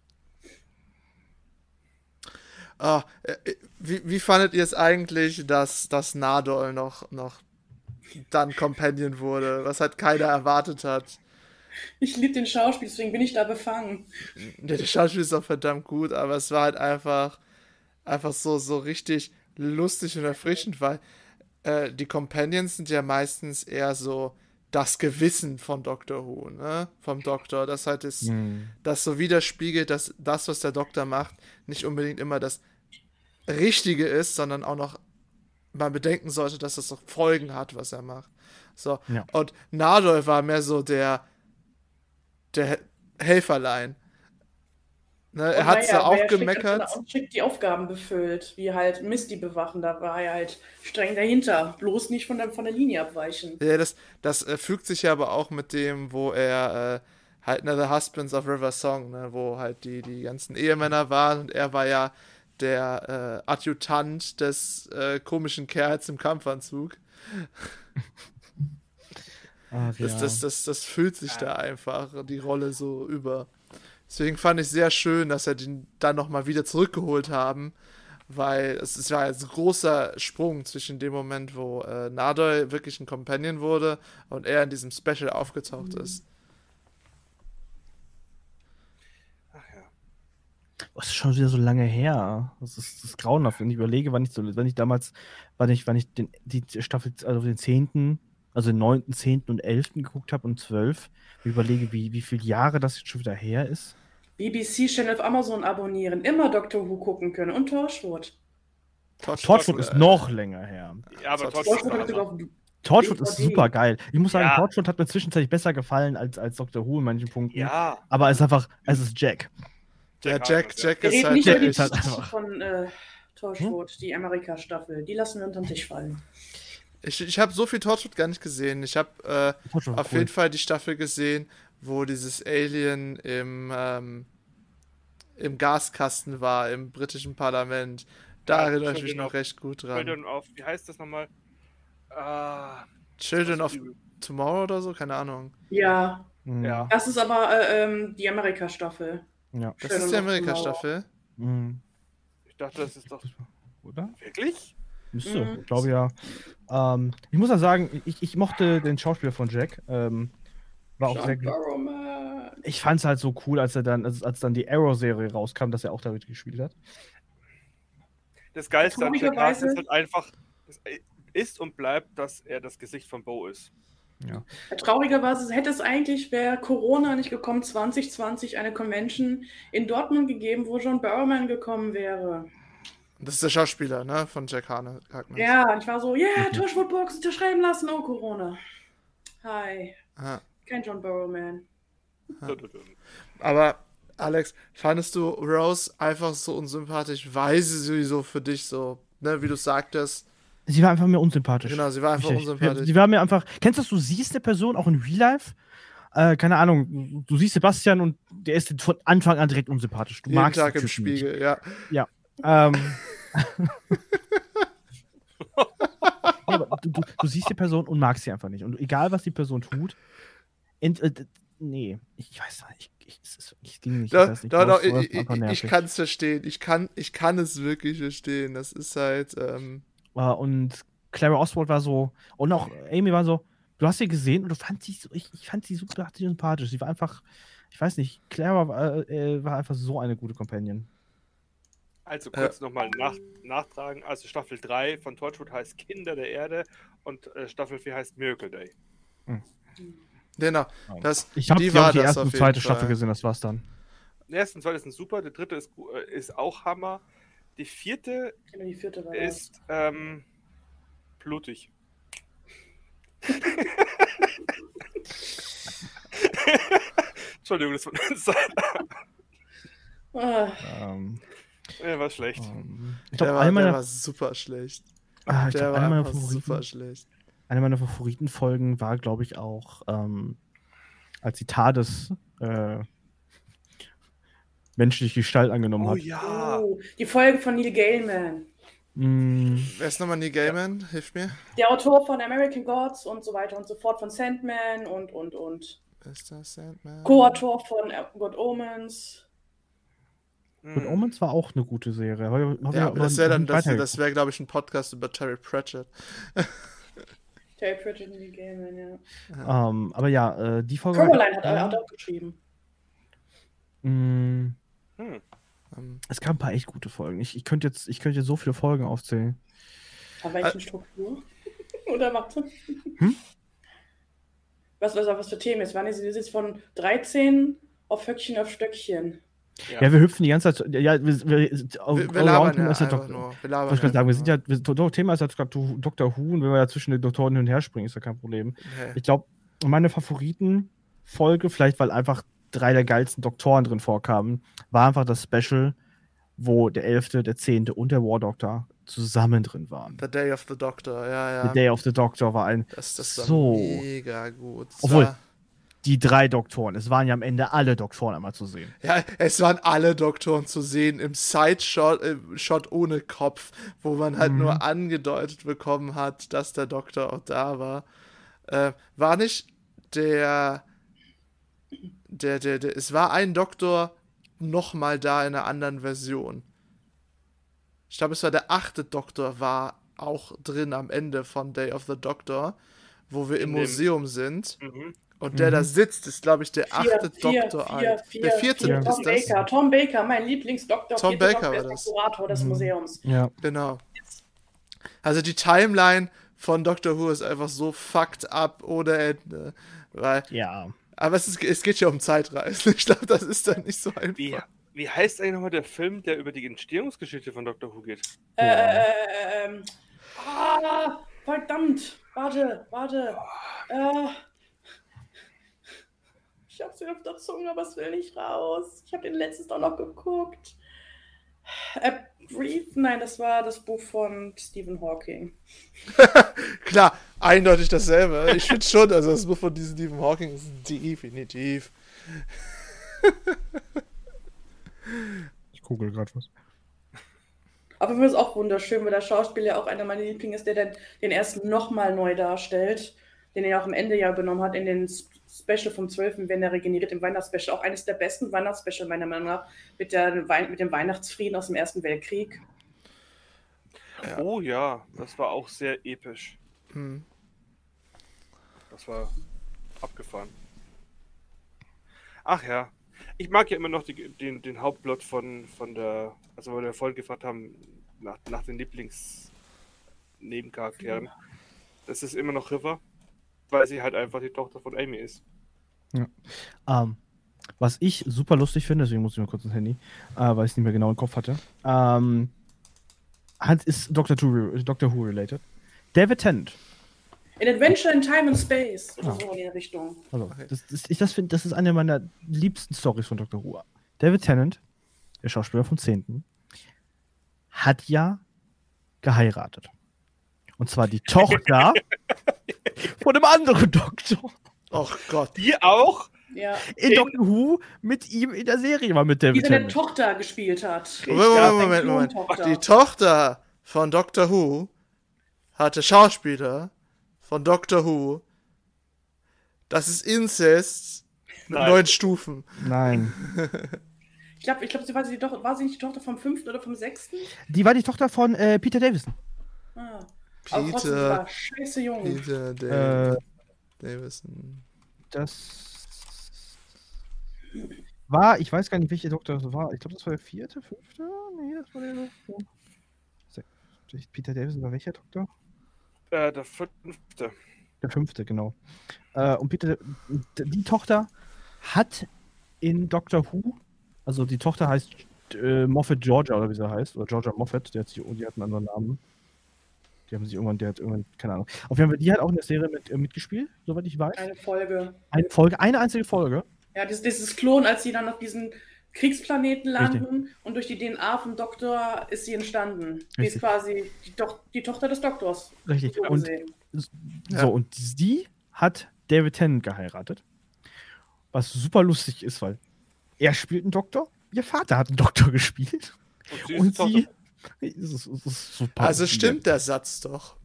Äh, wie, wie fandet ihr es eigentlich, dass, dass Nadol noch, noch dann Companion wurde, was halt keiner erwartet hat? Ich liebe den Schauspiel, deswegen bin ich da befangen. Ja, der Schauspiel ist auch verdammt gut, aber es war halt einfach, einfach so, so richtig lustig und erfrischend, weil äh, die Companions sind ja meistens eher so das Gewissen von Doctor Who, ne? Vom Doktor, das halt ist, das so widerspiegelt, dass das, was der Doktor macht, nicht unbedingt immer das Richtige ist, sondern auch noch man bedenken sollte, dass das auch Folgen hat, was er macht. So. Ja. Und Nadol war mehr so der, der He- Helferlein. Ne, er hat naja, da auch gemeckert. hat Und strikt die Aufgaben befüllt, wie halt Misty bewachen, da war er halt streng dahinter. Bloß nicht von der, von der Linie abweichen. Ja, das, das äh, fügt sich ja aber auch mit dem, wo er äh, halt ne, The Husbands of River Song, ne, wo halt die, die ganzen Ehemänner waren und er war ja der äh, Adjutant des äh, komischen Kerls im Kampfanzug. Ach, Das, ja. das, das, das füllt sich da einfach, die Rolle so über. Deswegen fand ich sehr schön, dass er den dann nochmal wieder zurückgeholt haben, weil es, es war ein großer Sprung zwischen dem Moment, wo äh, Nadoy wirklich ein Companion wurde und er in diesem Special aufgetaucht ist. Ach ja. Das ist schon wieder so lange her. Das ist, das ist grauenhaft. Wenn ich überlege, wann ich so, wenn ich damals, wann ich, wann ich den, die Staffel, also den 10., also den 9., 10. und 11. geguckt habe und 12, ich überlege, wie, wie viele Jahre das jetzt schon wieder her ist. BBC-Channel auf Amazon abonnieren, immer Doctor Who gucken können und Torchwood. Torchwood ist noch länger her. Ja, aber Torchwood. Torchwood hat sogar aber- auf Torchwood ist super geil. Ich muss sagen, Ja. Torchwood hat mir zwischenzeitlich besser gefallen als, als Doctor Who in manchen Punkten. Ja, Aber es ist einfach, es ist Jack. Ja, Jack Jack, Jack Wir ist reden halt. nicht der über die ist halt einfach- von äh, Torchwood, die Amerika-Staffel. Die lassen wir unter den Tisch fallen. Ich, ich habe so viel Torchwood gar nicht gesehen. Ich habe äh, auf cool. jeden Fall die Staffel gesehen, wo dieses Alien im, ähm, im Gaskasten war, im britischen Parlament. Da Ja, erinnere ich mich Children noch of- recht gut dran. Children of, wie heißt das nochmal? Ah, Children of übel. Tomorrow oder so? Keine Ahnung. Ja, Mhm. Ja. das ist aber äh, ähm, die Amerika-Staffel. ja. Das Children ist die Amerika-Staffel. Mhm. Ich dachte, das ist doch. Oder? Wirklich? Müsste, Mhm. ich glaube ja. Ähm, ich muss ja sagen, ich, ich mochte den Schauspieler von Jack. Ähm, war auch sehr Barrowman. Ich fand es halt so cool, als er dann, als, als dann die Arrow-Serie rauskam, dass er auch damit gespielt hat. Das Geilste an Jack Traurigerweise- ist halt einfach, es ist und bleibt, dass er das Gesicht von Bo ist. Ja. Traurigerweise hätte es eigentlich, wäre Corona nicht gekommen, 2020 eine Convention in Dortmund gegeben, wo John Barrowman gekommen wäre. Das ist der Schauspieler, ne? Von Jack Harkness. Ja, und ich war so, ja, yeah, Torchwood Box unterschreiben lassen, oh Corona. Hi, Ja. Kein John Barrowman. Aber, Alex, fandest du Rose einfach so unsympathisch, weil sie sowieso für dich so, ne, wie du sagtest, Sie war einfach mir unsympathisch. genau, sie war einfach Richtig. unsympathisch. Sie war mir einfach. Kennst du das? Du siehst eine Person auch in Real Life. Äh, keine Ahnung, du- siehst Sebastian und der ist von Anfang an direkt unsympathisch. Du Jeden magst Tag im Typen nicht. Spiegel, ja. Ähm. Du, du, du siehst die Person und magst sie einfach nicht. Und egal, was die Person tut, ent, äh, nee, ich weiß nicht. ich, es, ist- es ging nicht. Da, ich da, da, ich ich, ich kann es verstehen. Ich kann, ich kann es wirklich verstehen. Das ist halt. Ähm, Äh, und Clara Oswald war so, und auch Amy war so, du hast sie gesehen und du fand sie so, ich, ich fand sie super sympathisch. Sie war einfach, ich weiß nicht, Clara war, äh, war einfach so eine gute Companion. Also kurz nochmal nach, nachtragen. Also Staffel 3 von Torchwood heißt Kinder der Erde und äh, Staffel 4 heißt Miracle Day. Genau. Das, Ich habe die die, war die das erste und zweite. Staffel gesehen, das war's dann. Der erste und zweite sind super, der dritte ist, äh, ist auch Hammer. Die vierte Genau, die vierte ist ähm, blutig. Entschuldigung, das war eine Seite. Ah, Ähm, Ja, war schlecht. ähm, ich der, glaube, der meiner, war super schlecht. ah, ich der glaub, war eine meiner super schlecht. Eine meiner Favoritenfolgen war, glaube ich, auch, ähm, als die TARDIS äh, menschliche Gestalt angenommen Oh hat. ja. oh, die Folge von Neil Gaiman. Mm, Wer ist nochmal Neil Gaiman? Hilf mir. Der Autor von American Gods und so weiter und so fort, von Sandman und, und, und. Ist das Sandman? Co-Autor von Good Omens. Good Hm. Omens war auch eine gute Serie. Ja, das wäre dann, das, das wäre, glaube ich, ein Podcast über Terry Pratchett. Terry Pratchett und Neil Gaiman, ja. Ähm, aber ja, äh, die Folge. echt hat, hat auch geschrieben. Mm, Hm. Ähm, es gab ein paar echt gute Folgen. Ich, ich könnte jetzt, ich könnte jetzt so viele Folgen aufzählen. Aber welchen Struktur? Oder warte. Hm? Was, was, was für Themen jetzt? Waren Sie jetzt von 13 auf Höckchen auf Stöckchen? Ja. Ja, wir hüpfen die ganze Zeit. Ja, wir, wir, wir, wir labern ja ist ja Dok- nur. Wir labern ich gerade sagen, wir sind ja, wir, Thema ist ja Dr. Dr. Who und wenn wir ja zwischen den Doktoren hin und her springen, ist ja kein Problem. Nee. Ich glaube, meine Favoritenfolge, vielleicht weil einfach drei der geilsten Doktoren drin vorkamen, war einfach das Special, wo der Elfte, der Zehnte und der War Doctor zusammen drin waren. The Day of the Doctor, ja, ja. The Day of the Doctor war ein. das, das war so. mega gut. Das Obwohl- Die drei Doktoren. Es waren ja am Ende alle Doktoren einmal zu sehen. ja, es waren alle Doktoren zu sehen im Side-Shot äh, Shot ohne Kopf, wo man halt Mhm. nur angedeutet bekommen hat, dass der Doktor auch da war. Äh, war nicht der, der, der, der, es war ein Doktor nochmal da in einer anderen Version. Ich glaube, es war der achte Doktor, war auch drin am Ende von Day of the Doctor, wo wir im In dem- Museum sind. Mhm. Und der da sitzt, ist, glaube ich, der Vier, achte vier, Doktor. vier, vier, der vierte vier, ist Tom das. Baker. Tom Baker, mein Lieblingsdoktor. Tom Baker Doktor, war das. der Kurator des Mhm. Museums. Ja. Genau. Also die Timeline von Doctor Who ist einfach so fucked up ohne Ende. Weil, Ja. aber es, ist, es geht ja um Zeitreisen. Ich glaube, das ist dann nicht so einfach. Wie, wie heißt eigentlich nochmal der Film, der über die Entstehungsgeschichte von Dr. Who geht? Äh, äh, äh, ähm. Ah, verdammt. Warte, warte. Äh. Ich hab's wieder auf der Zunge, aber es will nicht raus. Ich habe den letztens doch noch geguckt. Äh, Breathe? Nein, das war das Buch von Stephen Hawking. Klar, eindeutig dasselbe. Ich finde schon, also das Buch von diesem Stephen Hawking ist definitiv. Ich google gerade was. Aber finde es auch wunderschön, weil der Schauspieler auch einer meiner Lieblinge ist, der dann den ersten nochmal neu darstellt, den er ja auch am Ende ja übernommen hat in den Special vom 12., wenn er regeneriert im Weihnachtsspecial. Auch eines der besten Weihnachtsspecial meiner Meinung nach mit, der, Wei- mit dem Weihnachtsfrieden aus dem Ersten Weltkrieg. Ja. Oh ja, das war auch sehr episch. Hm. Das war abgefahren. Ach ja. Ich mag ja immer noch die, den, den Hauptplot von, von der, also weil wir vorhin gefragt haben, nach, nach den Lieblings-Nebencharakteren. Das ist immer noch River, weil sie halt einfach die Tochter von Amy ist. Ähm, was ich super lustig finde, deswegen muss ich mal kurz ins Handy, äh, weil ich es nicht mehr genau im Kopf hatte, ähm, hat, ist Doctor Who, Doctor Who related. David Tennant. In Adventure in Time and Space oder Ah. so in die Richtung. Also, das, das, ich das finde, das ist eine meiner liebsten Stories von Doctor Who. David Tennant, der Schauspieler vom 10., hat ja geheiratet. Und zwar die Tochter von einem anderen Doktor. Och Gott. Die auch? Ja. In Den- Doctor Who mit ihm in der Serie war mit Die David seine. Tochter gespielt hat. Moment, Moment, Moment, Moment. Klontochter. Die Tochter von Doctor Who hatte Schauspieler von Doctor Who. Das ist Inzest. Nein. neun Stufen. Nein. Ich glaube, ich glaub, sie war, sie doch, war sie nicht die Tochter vom fünften oder vom sechsten? Die war die Tochter von äh, Peter Davison. Ah. Peter, scheiße jung. Peter Dav Äh, Davison. das war, ich weiß gar nicht, welche Doktor das war. Ich glaube, das war der vierte, fünfte? Nee, das war der Doktor. Peter Davison war welcher Doktor? Äh, der fünfte. Der fünfte, genau. Äh, und Peter, die Tochter hat in Doctor Who, also die Tochter heißt äh, Moffat Georgia oder wie sie heißt, oder Georgia Moffat, der hat, sich, die hat einen anderen Namen. Die haben sich irgendwann, der hat irgendwann, keine Ahnung. Auf jeden Fall, die hat auch in der Serie mit, äh, mitgespielt, soweit ich weiß. Eine Folge. Eine Folge, eine einzige Folge. Ja, dieses, dieses Klon, als sie dann auf diesen Kriegsplaneten landen und durch die DNA vom Doktor ist sie entstanden. Die ist Richtig. quasi die, Doch die Tochter des Doktors. Richtig. So Und gesehen. so, Ja. und die hat David Tennant geheiratet. Was super lustig ist, weil er spielt einen Doktor, ihr Vater hat einen Doktor gespielt. Und sie ist Und sie. Ist super. Also stimmt der Satz doch.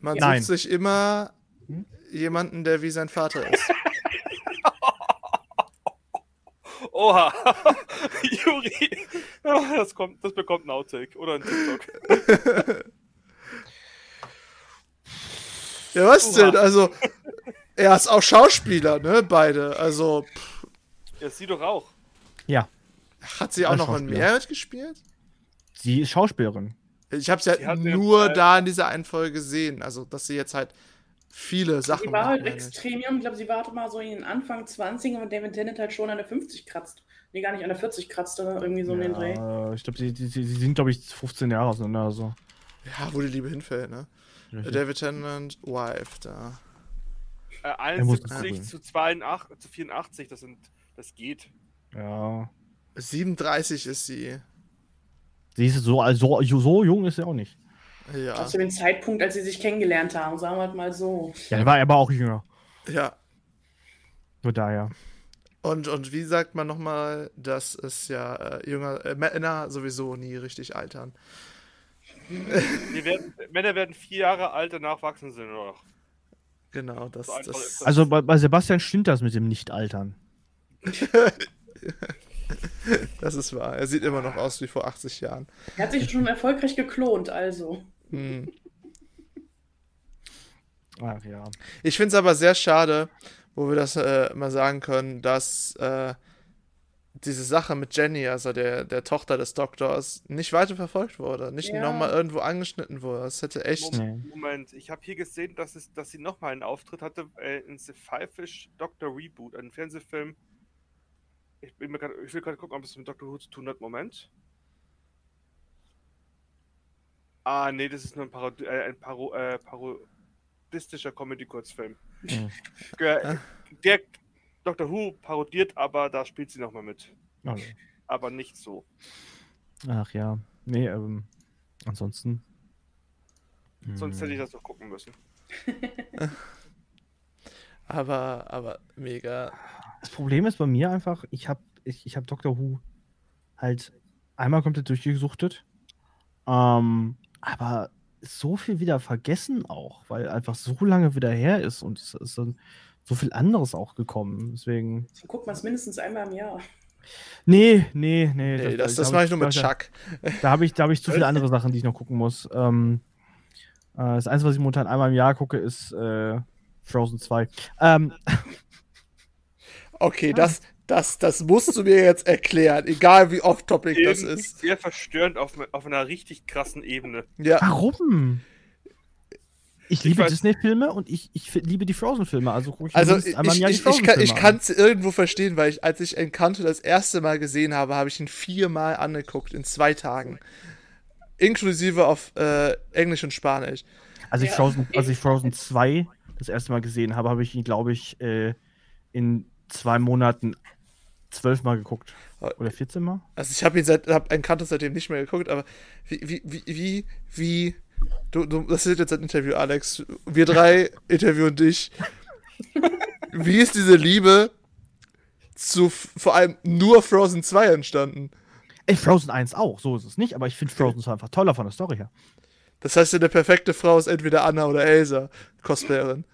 Man Nein. sucht sich immer Hm? jemanden, der wie sein Vater ist. Oha! Juri! Ah, Das, kommt, das bekommt ein Outtake oder ein TikTok. Ja, was Oha. denn? Also, er ist auch Schauspieler, ne? Beide. Also, pff, Ja, sie doch auch. Ja, hat sie auch noch in Schauspieler. mehr mitgespielt? Sie ist Schauspielerin. Ich habe Sie hat ja, nur äh, da in dieser einen Folge gesehen. Also, dass sie jetzt halt viele Sachen Sie war halt extrem jung. Ich glaube, sie war mal so in den Anfang 20 und David Tennant halt schon an der 50 kratzt. Nee, gar nicht an der 40 kratzt, oder irgendwie so um den Dreh. Ja, ich glaube, sie, sie, sie sind, glaube ich, 15 Jahre auseinander. Also. Ja, wo die Liebe hinfällt, ne? David Tennant, Wife, da. Äh, muss es 71 googeln. zu, 82, zu 84, das, sind, das geht. Ja. 37 ist sie. Sie ist so, also, so jung ist sie auch nicht. Ja. Auch zu dem Zeitpunkt, als sie sich kennengelernt haben, sagen wir mal so. Ja, er war aber auch jünger. Ja. Nur daher. Und, und wie sagt man nochmal, dass es ja äh, jünger, äh, Männer sowieso nie richtig altern. Die werden, Männer werden vier Jahre alt, danach wachsen sie nur noch. Genau, das, So das, ist das. Also bei, bei Sebastian stimmt das mit dem Nicht-Altern. das ist wahr. Er sieht immer noch aus wie vor 80 Jahren. Er hat sich schon erfolgreich geklont, also. Hm. Ach ja. Ich finde es aber sehr schade, wo wir das äh, mal sagen können, dass äh, diese Sache mit Jenny, also der, der Tochter des Doktors, nicht weiter verfolgt wurde. Nicht Ja. nochmal irgendwo angeschnitten wurde. Das hätte echt. Moment, ich habe hier gesehen, dass, es, dass sie nochmal einen Auftritt hatte äh, in The Five-Fish Doctor Reboot, einem Fernsehfilm. Ich, bin mir grad, ich will gerade gucken, ob es mit Doctor Who zu tun hat. Moment. Ah, nee, das ist nur ein, Parodi äh, ein Paro äh, parodistischer Comedy-Kurzfilm. Mhm. Der Doctor Who parodiert, aber da spielt sie nochmal mit. Also. Aber nicht so. Ach ja. Nee, ähm, ansonsten. Sonst hm. hätte ich das doch gucken müssen. Aber, aber mega. Das Problem ist bei mir einfach, ich habe ich, ich hab Doctor Who halt einmal komplett durchgesuchtet. Ähm, aber so viel wieder vergessen auch, weil einfach so lange wieder her ist und es ist dann so viel anderes auch gekommen. Deswegen. So guckt man es mindestens einmal im Jahr. Nee, nee, nee. Nee, das, das da hab mache ich nur mit Chuck. Da habe ich, da hab ich zu viele andere Sachen, die ich noch gucken muss. Ähm, äh, das Einzige, was ich momentan einmal im Jahr gucke, ist äh, Frozen 2. Ähm, Okay, das, das, das musst du mir jetzt erklären, egal wie off-topic das ist. Sehr verstörend auf, auf einer richtig krassen Ebene. Ja, warum? Ich liebe Disney-Filme und ich, ich liebe die Frozen-Filme, also gucke ich also ich, ich, ich, ich, kann, es irgendwo verstehen, weil ich, als ich Encanto das erste Mal gesehen habe, habe ich ihn viermal angeguckt in zwei Tagen. Inklusive auf äh, Englisch und Spanisch. an. Als ich, Ja. Frozen, als ich Frozen 2 das erste Mal gesehen habe, habe ich ihn, glaube ich, äh, in zwei Monaten zwölfmal geguckt. Oder 14 Mal? Also ich habe ihn seit, hab Encanto seitdem nicht mehr geguckt, aber wie, wie, wie, wie, wie du, du, das ist jetzt ein Interview, Alex. Wir drei interviewen dich. Wie ist diese Liebe zu vor allem nur Frozen 2 entstanden? Ey, Frozen 1 auch, so ist es nicht, aber ich finde Frozen 2 einfach toller von der Story her. Das heißt, eine perfekte Frau ist entweder Anna oder Elsa, Cosplayerin.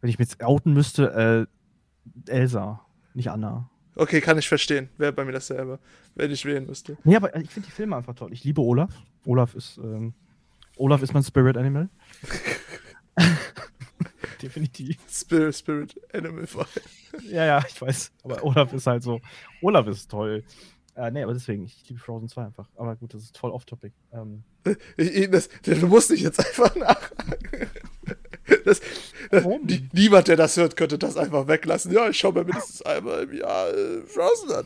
Wenn ich mich jetzt outen müsste, äh, Elsa, nicht Anna. Okay, kann ich verstehen. Wäre bei mir dasselbe, wenn ich wählen müsste. Nee, aber ich finde die Filme einfach toll. Ich liebe Olaf. Olaf ist, ähm, Olaf ist mein Spirit Animal. Definitiv. Spirit, Spirit, Animal vor allem. Ja, ja, ich weiß. Aber Olaf ist halt so. Olaf ist toll. Äh, nee, aber deswegen, ich liebe Frozen 2 einfach. Aber gut, das ist voll off-topic. Ähm, das, du musst nicht jetzt einfach nachhaken. Das, die, niemand, der das hört, könnte das einfach weglassen. Ja, ich schaue mir mindestens einmal im Jahr äh, Frozen an.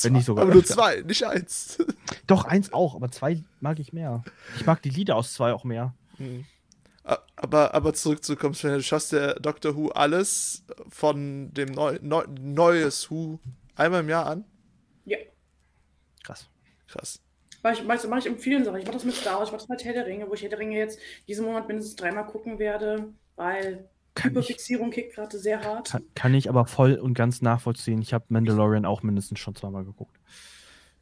wenn nicht sogar. Aber nur zwei, nicht eins. Doch, eins auch, aber zwei mag ich mehr. Ich mag die Lieder aus zwei auch mehr. Hm. Aber, aber zurückzukommen, Sven, du schaust der Doctor Who alles von dem Neu Neu neues Who einmal im Jahr an? Ja. Krass. Krass. Mach ich, mach, mach ich in vielen Sachen. Ich mach das mit Star Wars, ich mach das mit Herr der Ringe, wo ich Herr der Ringe jetzt diesen Monat mindestens dreimal gucken werde, weil Kann ich, Hyperfixierung kickt gerade sehr hart. kann, kann ich aber voll und ganz nachvollziehen. Ich habe Mandalorian auch mindestens schon zweimal geguckt.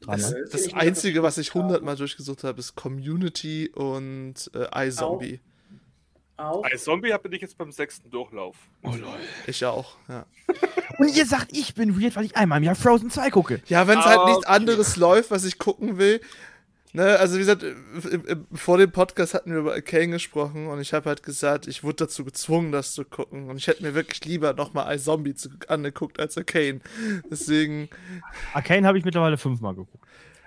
Das, Dreimal. Das ich Einzige, was ich hundertmal durchgesucht habe, ist Community und äh, iZombie. Auch. Ein Zombie bin ich jetzt beim sechsten Durchlauf. Oh lol. Ich auch, ja. Und ihr sagt, ich bin weird, weil ich einmal im Jahr Frozen 2 gucke. Ja, wenn es halt Ah, nichts okay. anderes läuft, was ich gucken will. Ne, also wie gesagt, vor dem Podcast hatten wir über Arcane gesprochen und ich habe halt gesagt, ich wurde dazu gezwungen, das zu gucken. Und ich hätte mir wirklich lieber nochmal iZombie zu, angeguckt als Arcane. Deswegen Arcane habe ich mittlerweile fünfmal geguckt.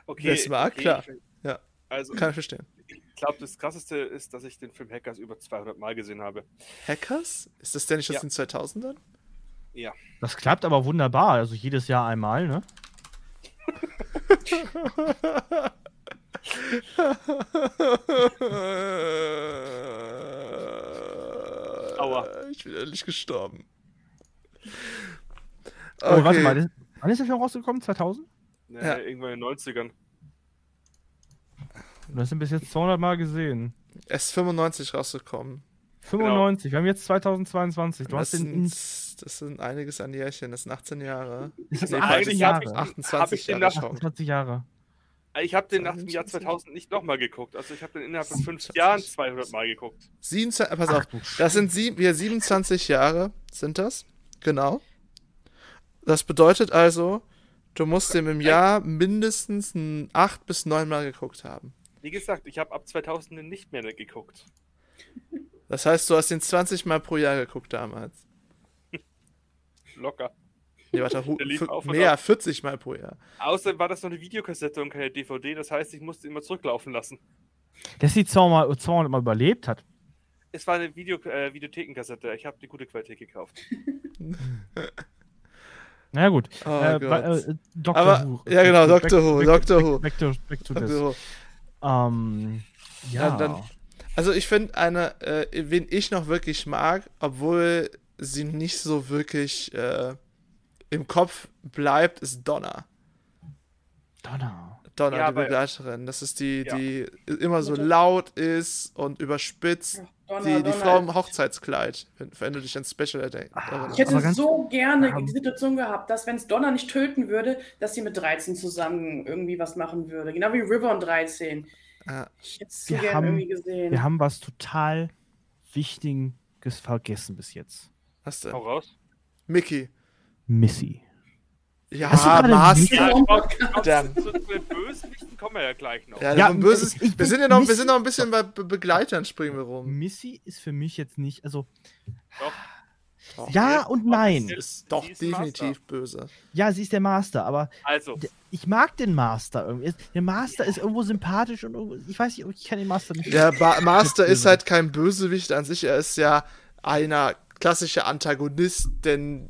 Okay, Das war okay, klar. ich- Ja. Also, kann ich verstehen. Ich glaube, das krasseste ist, dass ich den Film Hackers über 200 Mal gesehen habe. Hackers? Ist das denn nicht aus Ja. den 2000ern? Ja. Das klappt aber wunderbar. Also jedes Jahr einmal, ne? Aua. Ich bin ehrlich gestorben. Oh, warte Okay. mal. Wann ist der Film rausgekommen? 2000? Ne, Ja. Irgendwann in den 90ern. Du hast ihn bis jetzt 200 Mal gesehen. Er ist 95 rausgekommen. 95. Wir haben jetzt 2022. Du das, hast den. sind, das sind einiges an Jährchen. Das sind 18 Jahre. Das ist Nee, 18 eigentlich hab Jahre. ich- 28 Hab ich den Jahre nach- schon. 28 Jahre. Ich habe den nach dem Jahr 2000 nicht nochmal geguckt. Also ich habe den innerhalb von fünf Jahren 200 Mal geguckt. 27, pass auf, Ach, das sind sieb, wir 27 Jahre, sind das? Genau. Das bedeutet also, du musst den im Jahr mindestens 8 bis 9 Mal geguckt haben. Wie gesagt, ich habe ab 2000 den nicht mehr geguckt. Das heißt, du hast den 20 Mal pro Jahr geguckt damals. Locker. Nee, warte, mehr, ab. 40 Mal pro Jahr. Außerdem war das noch eine Videokassette und keine DVD. Das heißt, ich musste immer zurücklaufen lassen. Dass sie 200 Mal, 200 Mal überlebt hat. Es war eine Video, äh, Videothekenkassette. Ich habe die gute Qualität gekauft. Na ja, gut. Oh äh, äh, Doctor Aber- Who. ja, genau, Doctor Who, back- back- Who. Back to, back to this. Also, Ähm, ja. Ja, dann- also ich finde eine, äh, wen ich noch wirklich mag, obwohl sie nicht so wirklich äh, im Kopf bleibt, ist Donna. Donner. Donna, Ja, die Begleiterin. Das ist die, Ja. die immer so laut ist und überspitzt. Donner, Die, die Donner. Frau im Hochzeitskleid, wenn, wenn du dich an Special erinnerst. Ich hätte so gerne Ähm, die Situation gehabt, dass wenn es Donner nicht töten würde, dass sie mit 13 zusammen irgendwie was machen würde. Genau wie River und 13. Ja. Ich hätte es so Wir gerne haben- irgendwie gesehen. Wir haben was total Wichtiges vergessen bis jetzt. Hast Hau du? raus. Mickey. Missy. Ja, Hast du gerade Master. Ja, zu, den Bösewichten kommen wir ja gleich noch. Ja, Ja, böses, ich- ich- wir, sind ja noch, wir Missy- sind noch ein bisschen bei Be Begleitern, springen wir rum. Missy ist für mich jetzt nicht, also Doch. Doch. ja und nein. Sie Ist doch Sie ist definitiv böse. Ja, sie ist der Master, aber Also, ich mag den Master irgendwie. Der Master ist irgendwo sympathisch und irgendwo, ich weiß nicht, ich kann den Master nicht. Der ba Master ist halt kein Bösewicht an sich, er ist ja einer klassischer Antagonist, denn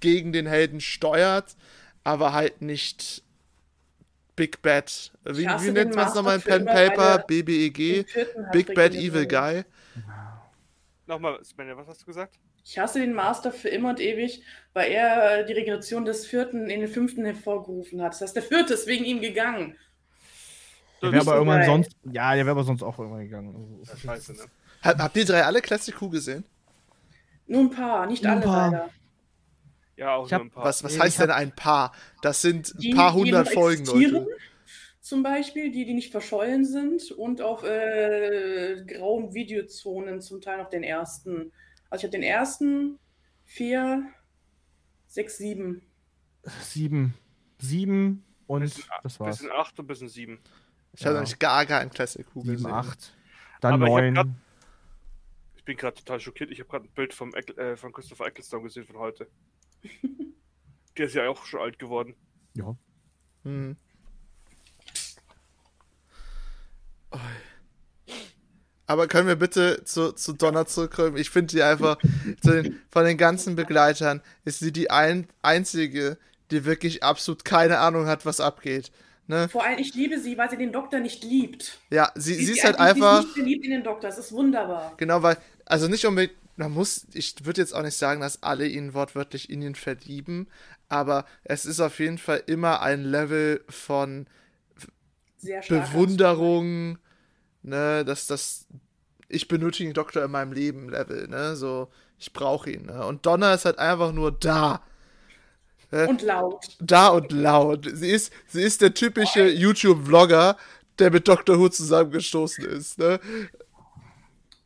gegen den Helden steuert, aber halt nicht Big Bad. Wie, wie nennt man es nochmal in Pen Paper? er BBEG? Big Bad Evil. Guy. nochmal, Svenja, was hast du gesagt? Ich hasse den Master für immer und ewig, weil er die Regeneration des vierten in den fünften hervorgerufen hat. Das heißt, der vierte ist wegen ihm gegangen. Der wäre aber so irgendwann geil. sonst, ja, der wäre aber sonst auch irgendwann gegangen. Ja, scheiße, ne? Hab, habt ihr drei alle Classic Who gesehen? Nur ein paar, nicht Nur ein alle paar. leider. Ja, auch Ich nur hab- ein paar. Was, was Nee, heißt ich hab- denn ein paar? Das sind ein Die, paar hundert noch Folgen, Leute. Zum Beispiel, die, die nicht verschollen sind und auf äh, grauen Videozonen zum Teil noch den ersten. Also ich habe den ersten, vier, 6, 7. Sieben. Sieben und Bisschen, das war's. bisschen 8 und bisschen 7. Ich habe Ja. nämlich gar keinen Classic Who Sieben, gesehen. acht. Dann Aber ich hab neun. grad- Ich bin gerade total schockiert. Ich habe gerade ein Bild vom Eck, äh, von Christopher Eccleston gesehen von heute. Der ist ja auch schon alt geworden. Ja. Hm. Ui. Aber können wir bitte zu, zu Donna zurückkommen? Ich finde sie einfach, zu den, von den ganzen Begleitern ist sie die ein, einzige, die wirklich absolut keine Ahnung hat, was abgeht. Ne? Vor allem, ich liebe sie, weil sie den Doktor nicht liebt. Ja, sie, sie die ist halt einfach. Sie ist nicht verliebt in den Doktor, es ist wunderbar. Genau, weil, also nicht unbedingt, man muss, ich würde jetzt auch nicht sagen, dass alle ihn wortwörtlich in ihn verlieben, aber es ist auf jeden Fall immer ein Level von. Bewunderung, ne, dass das, ich benötige den Doktor in meinem Leben Level, ne, so, ich brauche ihn, ne, und Donna ist halt einfach nur da. Und laut. Da und laut. Sie ist, sie ist der typische YouTube-Vlogger, der mit Dr. Who zusammengestoßen ist, ne.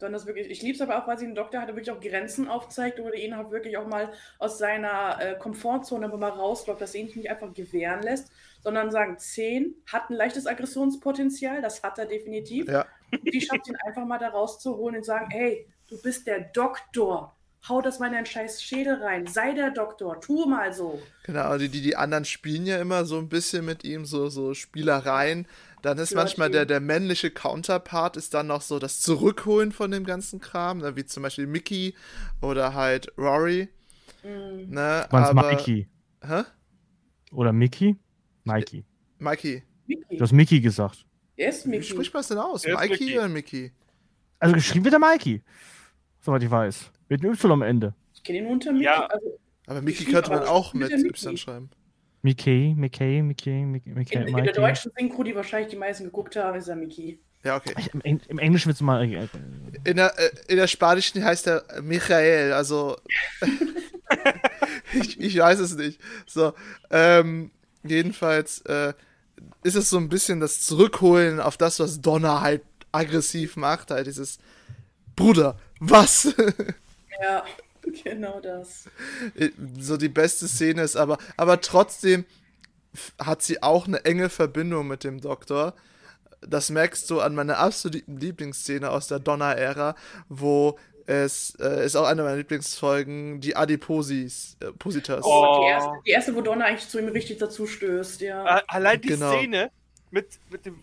Dann das wirklich, ich liebe es aber auch, weil sie den Doktor hat, der wirklich auch Grenzen aufzeigt oder ihn halt wirklich auch mal aus seiner äh, Komfortzone mal rauslockt, dass er ihn nicht einfach gewähren lässt, sondern sagen, 10 hat ein leichtes Aggressionspotenzial, das hat er definitiv. Ja. Und die schafft ihn einfach mal da rauszuholen und sagen, hey, du bist der Doktor. Hau das mal in deinen scheiß Schädel rein. Sei der Doktor. Tu mal so. Genau, die, die, die anderen spielen ja immer so ein bisschen mit ihm, so, so Spielereien. Dann ist manchmal der, der männliche Counterpart ist dann noch so das Zurückholen von dem ganzen Kram, ne, wie zum Beispiel Mickey oder halt Rory. Mm. Ne, Du meinst aber, Mikey. Hä? Oder Mickey? Mikey. Mikey. Mickey. Du hast Mickey gesagt. Er ist Wie Mickey. spricht man es denn aus? Er Mikey Mickey. oder Mickey? Also geschrieben wird der Mikey. Soweit ich weiß. Mit einem Y am Ende. Ich kenne ihn unter Mickey. Ja. Also, Aber Mickey könnte man auch mit mit Y schreiben. Mickey, Mickey, Mickey, Mickey, Mickey, in, in der deutschen Synchro, die wahrscheinlich die meisten geguckt haben, ist er Mickey. Ja, okay. Im, Im Englischen wird es mal. Äh, In der, äh, in der Spanischen heißt er Michael, also. ich, ich weiß es nicht. So, ähm, jedenfalls äh, ist es so ein bisschen das Zurückholen auf das, was Donna halt aggressiv macht. Halt dieses Bruder, was? Ja, genau das. so die beste Szene ist, aber, aber trotzdem hat sie auch eine enge Verbindung mit dem Doktor. Das merkst du an meiner absoluten Lieblingsszene aus der Donner-Ära, wo es äh, ist auch eine meiner Lieblingsfolgen, die Adiposis, äh, Positas. Oh. Die, erste, die erste, wo Donna eigentlich zu ihm richtig dazu stößt, ja. A- Allein die Genau. Szene mit, mit dem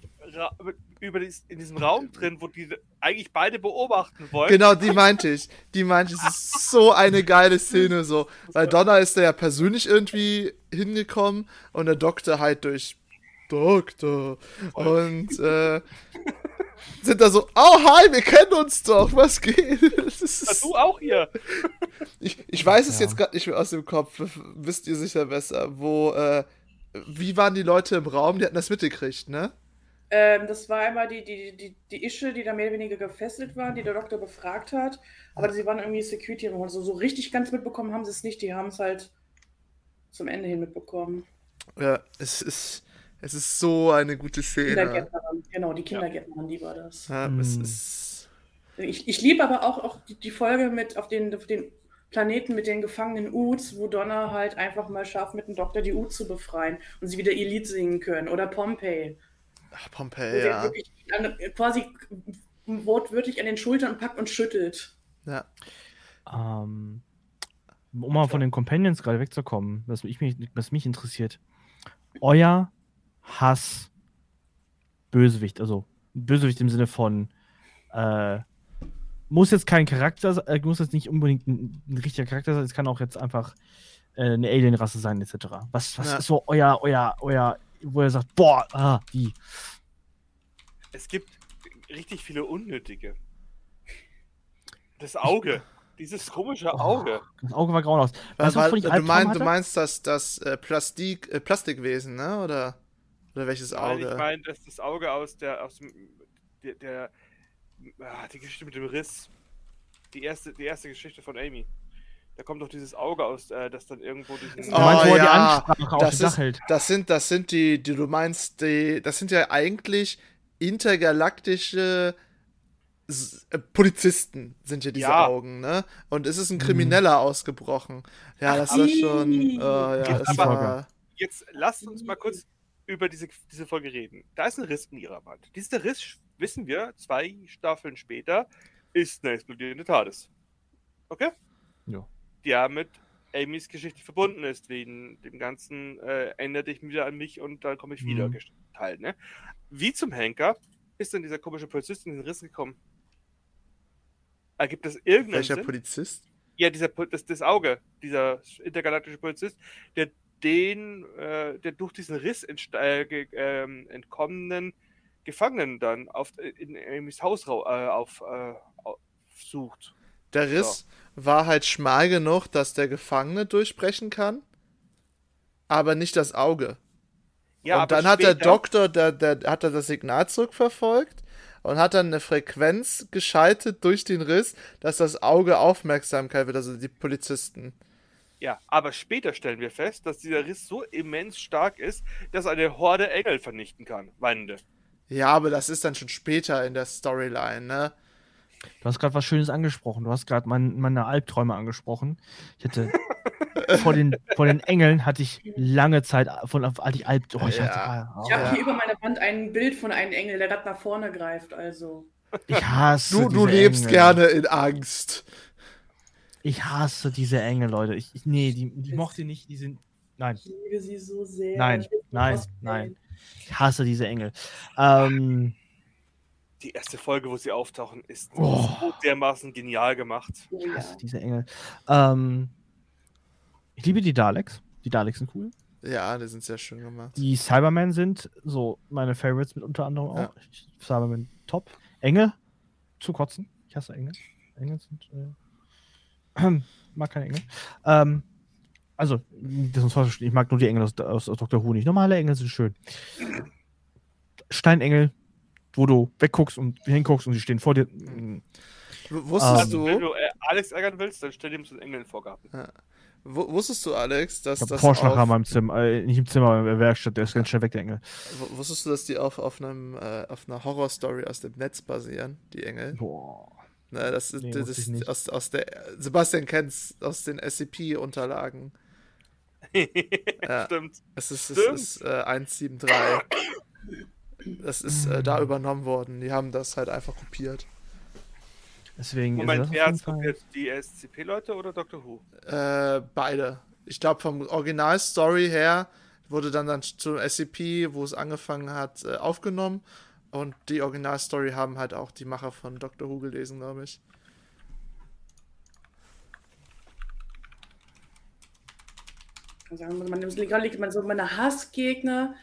mit, über dies, in diesem Raum drin, wo die eigentlich beide beobachten wollen. Genau, die meinte ich. Die meinte ich. Es ist so eine geile Szene, so. Weil Donna ist da ja persönlich irgendwie hingekommen und der Doktor halt durch Doktor. Und äh, sind da so, oh hi, wir kennen uns doch, was geht? Ist, Du auch hier. ich, ich weiß es Ja. jetzt gerade nicht mehr aus dem Kopf, wisst ihr sicher besser, wo, äh, wie waren die Leute im Raum? Die hatten das mitgekriegt, ne? Ähm, das war einmal die, die, die, die Ische, die da mehr oder weniger gefesselt waren, die der Doktor befragt hat. Aber sie waren irgendwie Security. Also so richtig ganz mitbekommen haben sie es nicht. Die haben es halt zum Ende hin mitbekommen. Ja, es ist, es ist so eine gute Szene. Kindergärtnerin. Genau, die Kindergärtnerin, die war das. Ja, es Hm. ist. Ich, ich liebe aber auch, auch die, die Folge mit auf den, auf den Planeten mit den gefangenen Uts, wo Donna halt einfach mal schafft, mit dem Doktor die Uts zu befreien und sie wieder ihr Lied singen können. Oder Pompeii. Ach, Pompeii, ja. wirklich an, quasi wortwörtlich an den Schultern packt und schüttelt. ja. ähm, um mal von den Companions gerade wegzukommen, was mich, was mich interessiert. Euer Hass Bösewicht, also Bösewicht im Sinne von äh, muss jetzt kein Charakter se- äh, muss jetzt nicht unbedingt ein, ein richtiger Charakter sein, es kann auch jetzt einfach äh, eine Alienrasse sein, etc. Was, was Ja. ist so euer, euer, euer, wo ihr sagt, boah, ah, die. Es gibt richtig viele unnötige. Das Auge. Dieses komische Auge. Das Auge war grauenhaus. Was, Weißt du, du, meinst, hatte? du meinst das, das äh, Plastik, äh, Plastikwesen, ne? Oder, oder welches Nein, Auge? ich meine, das ist das Auge aus der, aus dem, der, der ah, die Geschichte mit dem Riss. Die erste, die erste Geschichte von Amy. Da kommt doch dieses Auge aus, äh, das dann irgendwo diesen. Oh, er die ja, Ansprache auf das ist- das sind, das sind die, die du meinst, die, das sind ja eigentlich intergalaktische äh, Polizisten sind ja diese Ja. Augen, ne? Und es ist ein Krimineller ausgebrochen. Ja, das Ih. schon. Äh, ja, Jetzt das aber- war. Jetzt lasst uns mal kurz über diese, diese Folge reden. Da ist ein Riss in ihrer Wand. Dieser Riss, wissen wir, zwei Staffeln später, ist eine explodierende TARDIS. Okay? Ja. Ja mit Amys Geschichte verbunden ist, wegen dem ganzen äh, ändere dich wieder an mich und dann komme ich wieder Mhm. Teil, ne? Wie zum Henker ist denn dieser komische Polizist in den Riss gekommen? Ergibt das irgendeinen Welcher Sinn? Polizist? Ja, dieser das, das Auge, dieser intergalaktische Polizist, der den, äh, der durch diesen Riss äh, ähm, entkommenen Gefangenen dann auf, in Amy's Haus rau- äh, auf, äh, aufsucht. Der Riss war halt schmal genug, dass der Gefangene durchbrechen kann, aber nicht das Auge. Ja, und dann hat der Doktor, der, der hat er das Signal zurückverfolgt und hat dann eine Frequenz geschaltet durch den Riss, dass das Auge Aufmerksamkeit wird, also die Polizisten. Ja, aber später stellen wir fest, dass dieser Riss so immens stark ist, dass er eine Horde Engel vernichten kann. Wande. Ja, aber das ist dann schon später in der Storyline, ne? Du hast gerade was Schönes angesprochen. Du hast gerade mein, meine Albträume angesprochen. Ich hatte vor den, vor den Engeln hatte ich lange Zeit von hatte ich Alb. Oh, ich, Ja. hatte, oh, Ich habe Ja. hier über meiner Wand ein Bild von einem Engel, der gerade nach vorne greift. Also, ich hasse Du, du lebst Engel. gerne in Angst. Ich hasse diese Engel, Leute. Ich, ich, nee, die, die mochte ich nicht. Die sind. Nein, ich liebe sie so sehr. Nein, nein, nein. ich hasse diese Engel. Ähm, Die erste Folge, wo sie auftauchen, ist Oh. so dermaßen genial gemacht. Oh, ich ja. hasse diese Engel. Ähm, ich liebe die Daleks. Die Daleks sind cool. Ja, die sind sehr schön gemacht. Die Cybermen sind so meine Favorites mit unter anderem auch. Ja. Ich- Cybermen top. Engel zu kotzen. Ich hasse Engel. Engel sind. Äh, mag keine Engel. Ähm, also, das ist falsch ich mag nur die Engel aus, aus, aus Dr. Who nicht. Normale Engel sind schön. Steinengel, wo du wegguckst und hinguckst und sie stehen vor dir. Mm, W- Wusstest Ähm, Wenn du, du äh, Alex ärgern willst, dann stell ihm so einen Engel in Vorgarten. w- wusstest du, Alex, dass Ich das Porsche nachher in auf, meinem Zimmer, äh, nicht im Zimmer, aber in der Werkstatt, der ist ganz schnell weg, der Engel. w- wusstest du, dass die auf, auf, einem, äh, auf einer Horrorstory aus dem Netz basieren, die Engel? Boah. Ne, das ist, Nee, das ist aus, aus der Sebastian kennt's aus den SCP-Unterlagen. Ja. Stimmt. Es ist, es Stimmt. ist äh, 173. Das ist äh, da übernommen worden. Die haben das halt einfach kopiert. Deswegen Moment, wer hat Fall- kopiert? Die SCP-Leute oder Doctor Who? Äh, beide. Ich glaube, vom Original-Story her wurde dann, dann zum SCP, wo es angefangen hat, äh, aufgenommen. Und die Original-Story haben halt auch die Macher von Doctor Who gelesen, glaube ich. Also, man, man, man, so meine Hassgegner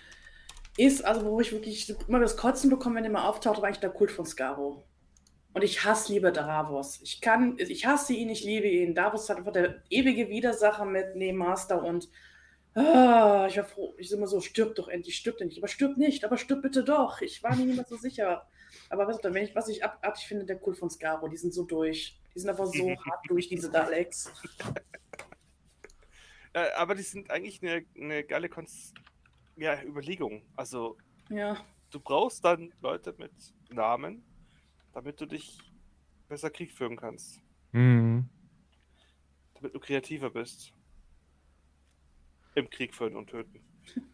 ist, also wo ich wirklich immer das Kotzen bekomme, wenn der mal auftaucht, war eigentlich der Kult von Skaro. Und ich hasse lieber Davos. Ich kann, ich hasse ihn, ich liebe ihn. Davos hat einfach der ewige Widersacher mit neben Master und ah, ich war froh. Ich bin immer so, stirb doch endlich, stirb nicht. Aber stirb nicht, aber stirb bitte doch. Ich war mir nicht mehr so sicher. Aber was, wenn ich, was ich abartig finde, der Kult von Skaro, die sind so durch. Die sind einfach so hart durch, diese Daleks. Äh, aber die sind eigentlich eine, eine geile Konz ja, Überlegung. Also, Ja. du brauchst dann Leute mit Namen, damit du dich besser Krieg führen kannst. Mhm. Damit du kreativer bist. Im Krieg führen und töten.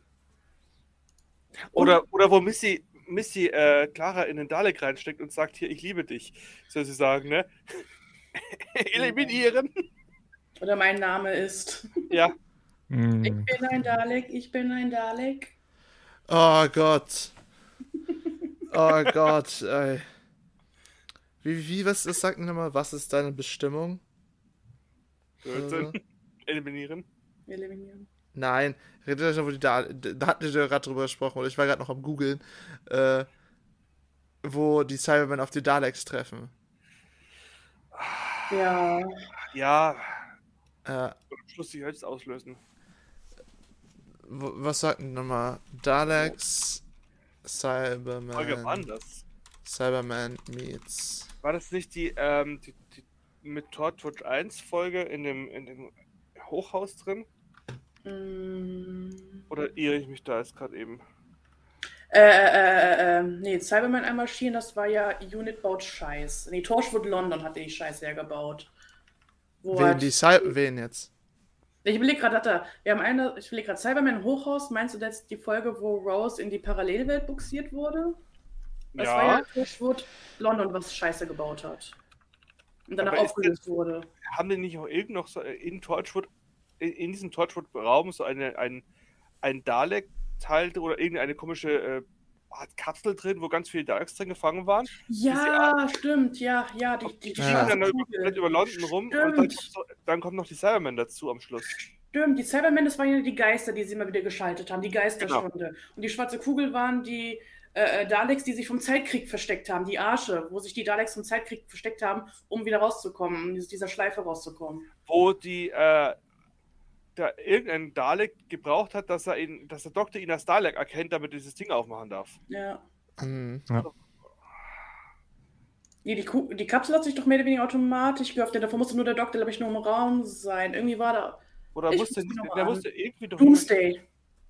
Oder, oder wo Missy, Missy äh, Clara in den Dalek reinsteckt und sagt, hier, ich liebe dich. Soll sie sagen, ne? Eliminieren. Oder mein Name ist. Ja. Ich Mhm. bin ein Dalek, ich bin ein Dalek. Oh Gott. Oh Gott, ey. Wie, wie, was ist, sag nochmal, was ist deine Bestimmung? Töten. Eliminieren. Eliminieren. Nein, redet euch noch, wo die da, da hatten wir gerade drüber gesprochen, oder ich war gerade noch am googeln, äh, wo die Cybermen auf die Daleks treffen. Ja. Ja, Äh, und am Schluss die Hölz auslösen. Was sagten nochmal? Daleks, Folge war Cyberman, anders. Cyberman meets. War das nicht die, ähm, die, die mit Torchwood 1 Folge in dem, in dem Hochhaus drin? Mm, Oder irre ich mich da jetzt gerade eben? Äh, äh, äh, nee, Cyberman einmarschieren, das war ja Unit baut Scheiß. Nee, Torchwood London hat die Scheiß hergebaut. Wo Wen, die Cy wen jetzt? Ich überlege gerade, wir haben eine, ich überlege gerade, Cyberman Hochhaus, meinst du jetzt die Folge, wo Rose in die Parallelwelt buxiert wurde? Das war ja Ja, Torchwood London, was Scheiße gebaut hat. Und danach Aber aufgelöst wurde. haben die nicht auch irgend noch so in Torchwood, in, in diesem Torchwood-Raum so eine, ein, ein Dalek-Teil oder irgendeine komische äh, Art Kapsel drin, wo ganz viele Daleks drin gefangen waren? Ja, stimmt, ja, ja, die, die, die Ja. dann komplett über London rum und dann dann kommt noch die Cybermen dazu am Schluss. Stimmt, die Cybermen, das waren ja die Geister, die sie immer wieder geschaltet haben, die Genau. Geisterstunde. Und die schwarze Kugel waren die äh, äh, Daleks, die sich vom Zeitkrieg versteckt haben, die Arsche, wo sich die Daleks vom Zeitkrieg versteckt haben, um wieder rauszukommen, um dieser Schleife rauszukommen. Wo die äh, da irgendein Dalek gebraucht hat, dass er ihn, dass der Doktor ihn als Dalek erkennt, damit er dieses Ding aufmachen darf. Ja. Hm. Nee, die, Ku die Kapsel hat sich doch mehr oder weniger automatisch geöffnet. Davor musste nur der Doktor, glaube ich, nur im Raum sein. Irgendwie war da. Oder Ich musste, mal der musste irgendwie doch. Doomsday.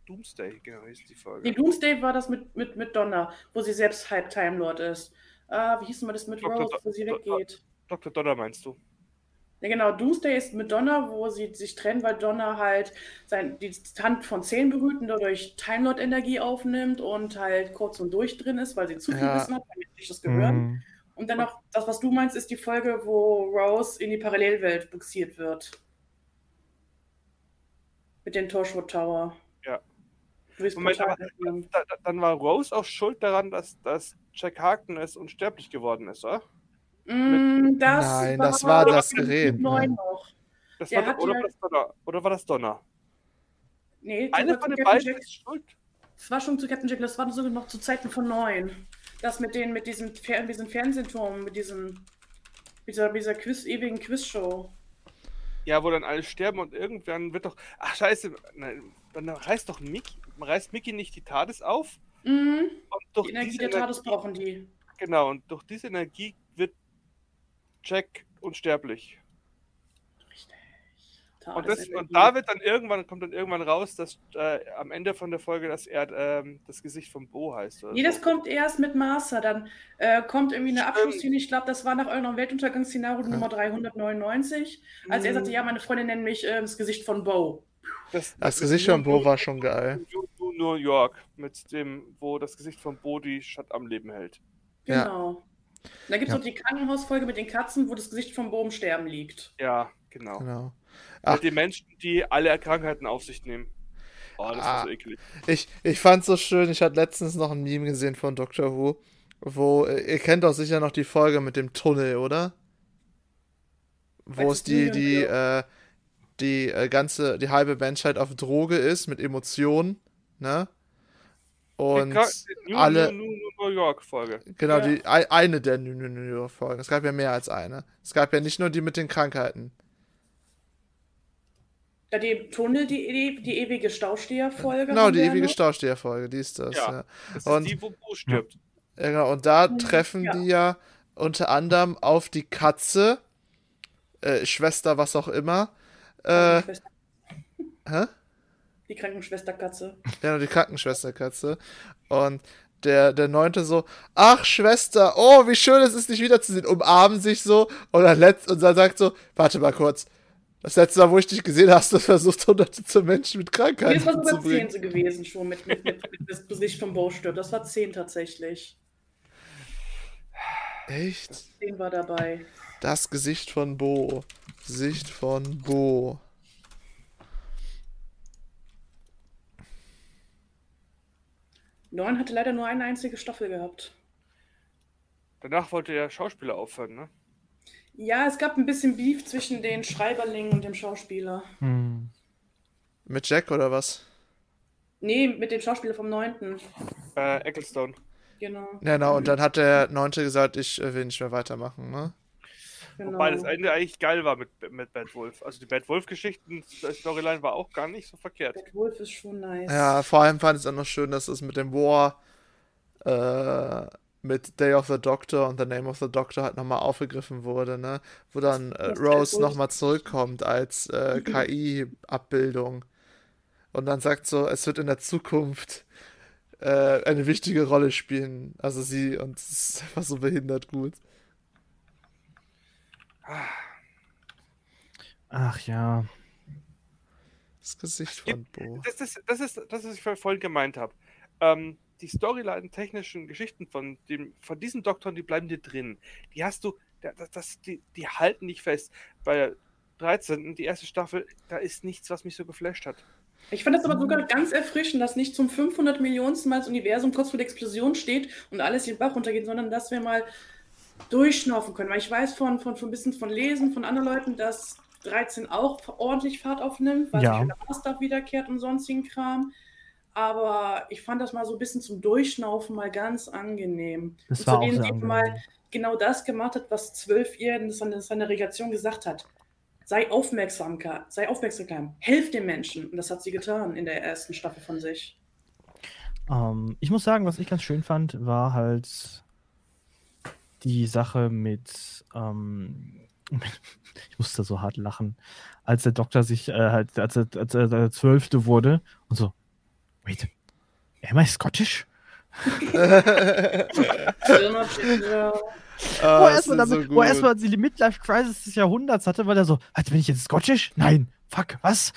Doomsday, genau, hieß die Folge. Nee, Doomsday war das mit, mit, mit Donna, wo sie selbst halb Time Lord ist. Ah, wie hieß denn mal das mit Dr. Rose, wo sie Dr. weggeht? Dr. Donner meinst du? Ja, genau. Doomsday ist mit Donna, wo sie sich trennen, weil Donna halt sein, die Hand von Zähnen berührt und dadurch Time Lord Energie aufnimmt und halt kurz und durch drin ist, weil sie zu viel Ja. Wissen hat, damit sich das gehört. Mhm. Und dann noch, das, was du meinst, ist die Folge, wo Rose in die Parallelwelt buxiert wird. Mit dem Torchwood Tower. Ja. Moment, aber- dann war Rose auch schuld daran, dass, dass Jack Harkness unsterblich geworden ist, oder? Mm, das Nein, das war das Gerät, mit. Das war, oder, ja- war das Donner? oder war das Donner? Nee, Eine das von war den beiden ist schuld. Das war schon zu Captain Jack, das war sogar noch zu Zeiten von neun. Das mit den, mit diesem, Fer diesem Fernsehturm, mit diesem, mit dieser, dieser Quiz, ewigen Quizshow. Ja, wo dann alle sterben und irgendwann wird doch. Ach, scheiße, nein, dann reißt doch Mickey. Reißt Mickey nicht die TARDIS auf? Mhm. Und durch Die Energie der TARDIS brauchen die. Genau, und durch diese Energie Jack unsterblich. Und, das, und da wird dann irgendwann, kommt dann irgendwann raus, dass äh, am Ende von der Folge, dass er ähm, das Gesicht von Bo heißt. Oder Nee, das so. kommt erst mit Martha. Dann äh, kommt irgendwie eine. Abschlussszene. Ich glaube, das war nach eurem Weltuntergangsszenario Nummer 399. Als er Mhm. sagte, ja, meine Freundin nennt mich äh, das Gesicht von Bo. Das, Das Gesicht von Bo war schon geil. New, York, mit dem, wo das Gesicht von Bo die Stadt am Leben hält. Ja. Genau. Und dann gibt es Ja. noch die Krankenhausfolge mit den Katzen, wo das Gesicht von Bo im Sterben liegt. Ja, genau. Genau. Ach. Mit den Menschen, die alle Krankheiten auf sich nehmen. Oh, das Ah. so eklig. Ich, ich fand's so schön, ich hatte letztens noch ein Meme gesehen von Doctor Who, wo, äh, ihr kennt doch sicher noch die Folge mit dem Tunnel, oder? Wo es die, die, äh, die äh, ganze, die halbe Menschheit auf Droge ist mit Emotionen, ne? Und alle- New, New, New York Folge. genau, Ja. die, ei- eine der New New New York Folgen. Es gab ja mehr als eine. Es gab ja nicht nur die mit den Krankheiten. Da die Tunnel, die, die, die ewige Stausteher-Folge. Genau, die ja ewige. Stausteher-Folge, die ist das, Ja. ja. Das Und- ist die, wo Bo stirbt. Ja, genau. Und da Mhm, treffen ja. die ja unter anderem auf die Katze, äh, Schwester, was auch immer. Äh, hä? Die Krankenschwesterkatze. Ja, die Krankenschwesterkatze. Und der, der Neunte so, ach Schwester, oh, wie schön es ist, dich wiederzusehen. Umarmen sich so und dann, letzt, und dann sagt so, warte mal kurz. Das letzte Mal, wo ich dich gesehen habe, hast du versucht, hunderte zu Menschen mit Krankheiten das war zu sogar bringen. zehn gewesen schon mit, mit, mit, mit das Gesicht von Bo stirbt. Das war zehn tatsächlich. Echt? Zehn war dabei. Das Gesicht von Bo. Gesicht von Bo. Neun hatte leider nur eine einzige Staffel gehabt. Danach wollte der Schauspieler aufhören, ne? Ja, es gab ein bisschen Beef zwischen den Schreiberlingen und dem Schauspieler. Hm. Mit Jack oder was? Nee, mit dem Schauspieler vom Neunten. Äh, Ecclestone. Genau. Genau, und dann hat der Neunte gesagt, ich äh, will nicht mehr weitermachen, ne? Genau. Wobei das Ende eigentlich geil war mit, mit Bad Wolf. Also die Bad Wolf-Geschichten, die Storyline war auch gar nicht so verkehrt. Bad Wolf ist schon nice. Ja, vor allem fand ich es auch noch schön, dass es mit dem War äh, mit Day of the Doctor und The Name of the Doctor halt nochmal aufgegriffen wurde, ne? Wo dann äh, Rose nochmal zurückkommt als äh, KI-Abbildung. Und dann sagt so, es wird in der Zukunft äh, eine wichtige Rolle spielen. Also sie und es ist einfach so behindert gut. Ach ja. Das Gesicht von Bo. Das ist das, ist, das, was ich vorhin gemeint habe. Ähm, die Storyline-technischen Geschichten von, dem, von diesen Doktoren, die bleiben dir drin. Die hast du, das, das, die, die halten nicht fest. Bei der 13., die erste Staffel, da ist nichts, was mich so geflasht hat. Ich fand das aber sogar ganz erfrischend, dass nicht zum 500 Millionsten Mal das Universum kurz vor der Explosion steht und alles den Bach runtergeht, sondern dass wir mal durchschnaufen können. Weil ich weiß von, von, von ein bisschen von Lesen von anderen Leuten, dass 13 auch ordentlich Fahrt aufnimmt, weil Ja. sich der Master wiederkehrt und sonstigen Kram. Aber ich fand das mal so ein bisschen zum Durchschnaufen mal ganz angenehm. Das und war zu auch denen, die mal genau das gemacht hat, was 12 ihr in seiner, Reaktion gesagt hat. Sei aufmerksam, sei aufmerksam, helf den Menschen. Und das hat sie getan in der ersten Staffel von sich. Ähm, ich muss sagen, was ich ganz schön fand, war halt die Sache mit, ähm, ich musste so hart lachen, als der Doktor sich äh, halt, als er, als er der Zwölfte wurde und so, wait, am I Scottish? Ja. wo Ah, er erstmal so wo er die Midlife Crisis des Jahrhunderts hatte, weil er so, halt, bin ich jetzt Scottish? Nein, fuck, was?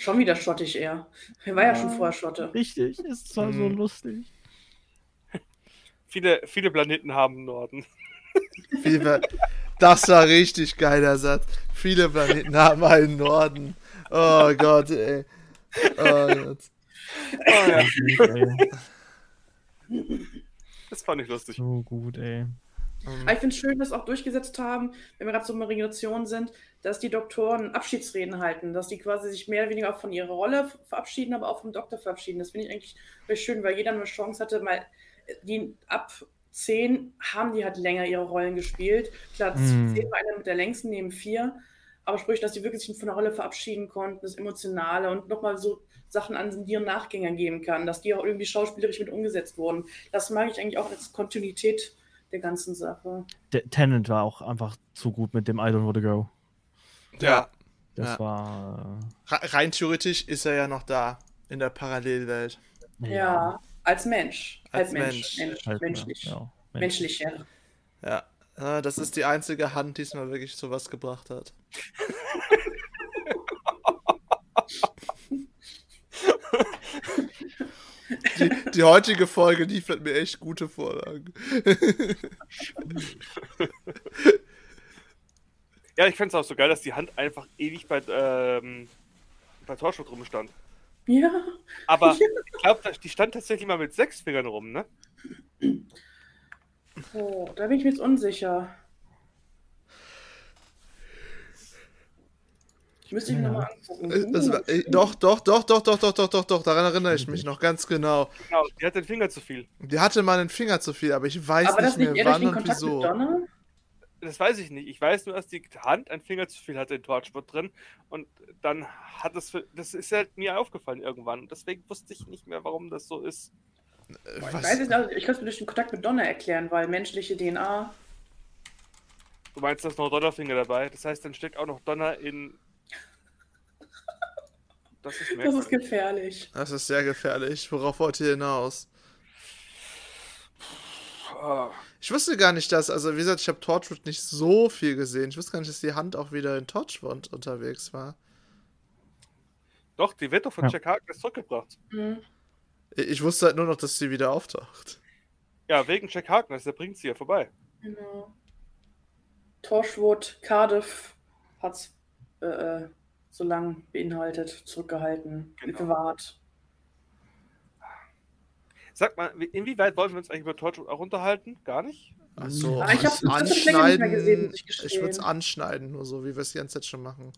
Schon wieder schottig eher. Er war ja schon vorher Schotte. Richtig, ist zwar so Mhm. lustig. Viele, viele Planeten haben einen Norden. Viele, das war richtig geiler Satz. Viele Planeten haben einen Norden. Oh Gott, ey. Oh Gott. Oh, ja, das fand ich lustig. so gut, ey. Aber ich finde es schön, dass auch durchgesetzt haben, wenn wir gerade so in der Regionation sind, dass die Doktoren Abschiedsreden halten, dass die quasi sich mehr oder weniger auch von ihrer Rolle verabschieden, aber auch vom Doktor verabschieden. Das finde ich eigentlich recht schön, weil jeder eine Chance hatte, mal die ab 10 haben die halt länger ihre Rollen gespielt. Klar, Mm. 10 war einer mit der längsten neben 4, aber sprich, dass die wirklich sich von der Rolle verabschieden konnten, das Emotionale und nochmal so Sachen an die Nachgänger geben kann, dass die auch irgendwie schauspielerisch mit umgesetzt wurden. Das mag ich eigentlich auch als Kontinuität der ganzen Sache. Der Tennant war auch einfach zu gut mit dem I don't want to go. Ja. Das Ja. war. Re- Rein theoretisch ist er ja noch da. In der Parallelwelt. Äh, Ja, als Mensch. Als Als Mensch. Mensch. Mensch. halt, menschlich. Ja, ja, Menschlicher. Ja. Ja, Das ist die einzige Hand, die es mal wirklich zu was gebracht hat. Die, die heutige Folge liefert mir echt gute Vorlagen. Ja, ich fände es auch so geil, dass die Hand einfach ewig bei, ähm, bei Torschut rumstand. Ja. Aber Ja. ich glaube, die stand tatsächlich mal mit sechs Fingern rum, ne? Oh, da bin ich mir jetzt unsicher. Müsste ich mir Ja. nochmal angucken. Äh, Das war, äh, doch, doch, doch, doch, doch, doch, doch, doch, doch, daran erinnere ich mich noch ganz genau. Genau, die hat den Finger zu viel. Die hatte mal einen Finger zu viel, aber ich weiß Aber nicht mehr wann und Kontakt mit wieso. Donner? Das weiß ich nicht. Ich weiß nur, dass die Hand einen Finger zu viel hatte in Torchwood drin. Und dann hat es. für- Das ist halt mir aufgefallen irgendwann. Und deswegen wusste ich nicht mehr, warum das so ist. Äh, Ich Was? weiß es nicht, ich kann es mir durch den Kontakt mit Donner erklären, weil menschliche DNA. Du meinst, da ist noch Donnerfinger dabei. Das heißt, dann steckt auch noch Donner in. Das ist Das ist gefährlich. Das ist sehr gefährlich. Worauf wollt ihr hinaus? Ah, Ich wusste gar nicht, dass, also wie gesagt, ich habe Torchwood nicht so viel gesehen. Ich wusste gar nicht, dass die Hand auch wieder in Torchwood unterwegs war. Doch, die wird doch von Ja. Jack Harkness zurückgebracht. Hm. Ich wusste halt nur noch, dass sie wieder auftaucht. Ja, wegen Jack Harkness, der bringt sie ja vorbei. Genau. Torchwood, Cardiff hat es äh, äh, so lang beinhaltet, zurückgehalten, Genau. bewahrt. Sag mal, wie- inwieweit wollen wir uns eigentlich über Torchwood auch unterhalten? Gar nicht? Also Ah, ich hab's tatsächlich länger nicht mehr gesehen, ich ich würde es anschneiden, nur so, wie wir es die ganze Zeit schon machen.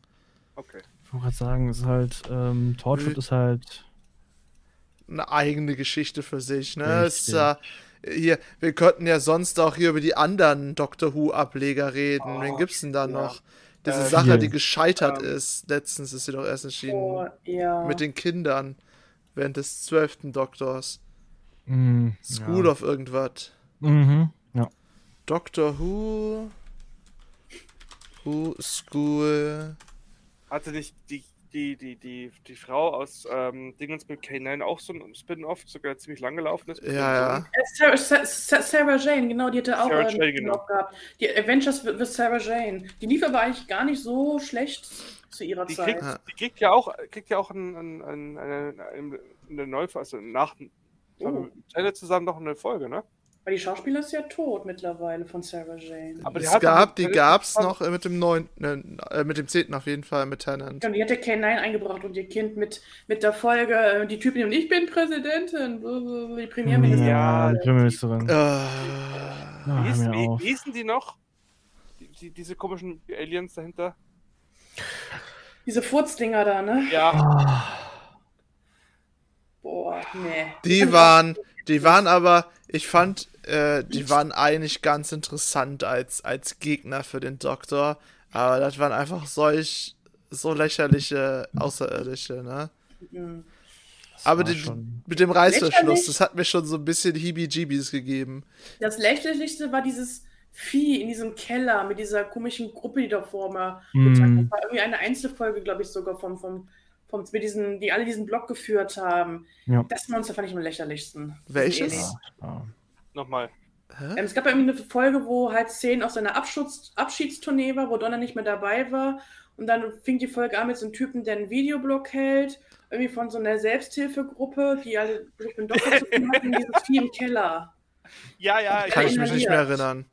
Okay. Ich wollte gerade sagen, es ist halt, ähm, Torchwood Nö. ist halt. Eine eigene Geschichte für sich, ne? Richtig. äh, hier, wir könnten ja sonst auch hier über die anderen Doctor Who-Ableger reden. Oh, Wen gibt's denn da ja. noch? Diese Äh, Sache, viel. die gescheitert Ähm, ist. Letztens ist sie doch erst erschienen. Oh, ja. Mit den Kindern. Während des zwölften Doktors. Mh, School ja. of irgendwas. Mhm. Ja. Doctor Who. Who School. Hatte nicht die, die, die, die, die Frau aus ähm, Dingens mit K9 auch so ein Spin-off, sogar ziemlich lang gelaufen ist. Ja, ja. Äh, Sarah, Sa- Sa- Sarah Jane, genau, die hatte auch Sarah äh, Jane, einen genau. Spin-off gehabt. Die Adventures with, Sarah Jane. Die lief aber eigentlich gar nicht so schlecht zu ihrer Die Zeit. kriegt, die kriegt ja auch, kriegt ja auch ein, ein, ein, eine, eine, eine Neufassung, also nach Oh. Tenet zusammen noch eine Folge, ne? Weil die Schauspieler ist ja tot mittlerweile von Sarah Jane. Aber die Es hat gab, die gab's noch äh, mit dem neunten, äh, mit dem zehnten auf jeden Fall, mit Tennant. Und die hatte K9 eingebracht und ihr Kind mit, mit der Folge, äh, die Typen und ich bin Präsidentin, die Premierministerin. Ja, die Premierministerin. Äh, Ah, Wie, hießen die noch? Die, die, diese komischen Aliens dahinter? Diese Furzdinger da, ne? Ja, Ah, nee. die waren, die waren aber, ich fand, äh, die waren eigentlich ganz interessant als, als Gegner für den Doktor. Aber das waren einfach solch, so lächerliche Außerirdische, ne? Mhm. Aber schon- mit dem Reißverschluss, das hat mir schon so ein bisschen Heebie-Jeebies gegeben. Das lächerlichste war dieses Vieh in diesem Keller mit dieser komischen Gruppe, die davor mal Mhm. gezeigt hat. war irgendwie eine Einzelfolge, glaube ich, sogar vom, vom, vom mit diesen, die alle diesen Blog geführt haben. Ja. Das Monster fand ich am lächerlichsten. Welches? Diesen Ja, ja. nochmal. Ähm, es gab ja irgendwie eine Folge, wo halt Szenen aus seiner Abschutz Abschiedstournee war, wo Donner nicht mehr dabei war. Und dann fing die Folge an mit so einem Typen, der einen Videoblog hält, irgendwie von so einer Selbsthilfegruppe, die alle mit dem Doktor zu tun hatten, dieses Vieh im Keller. Ja, ja, ich Kann ich mich nicht mehr erinnern.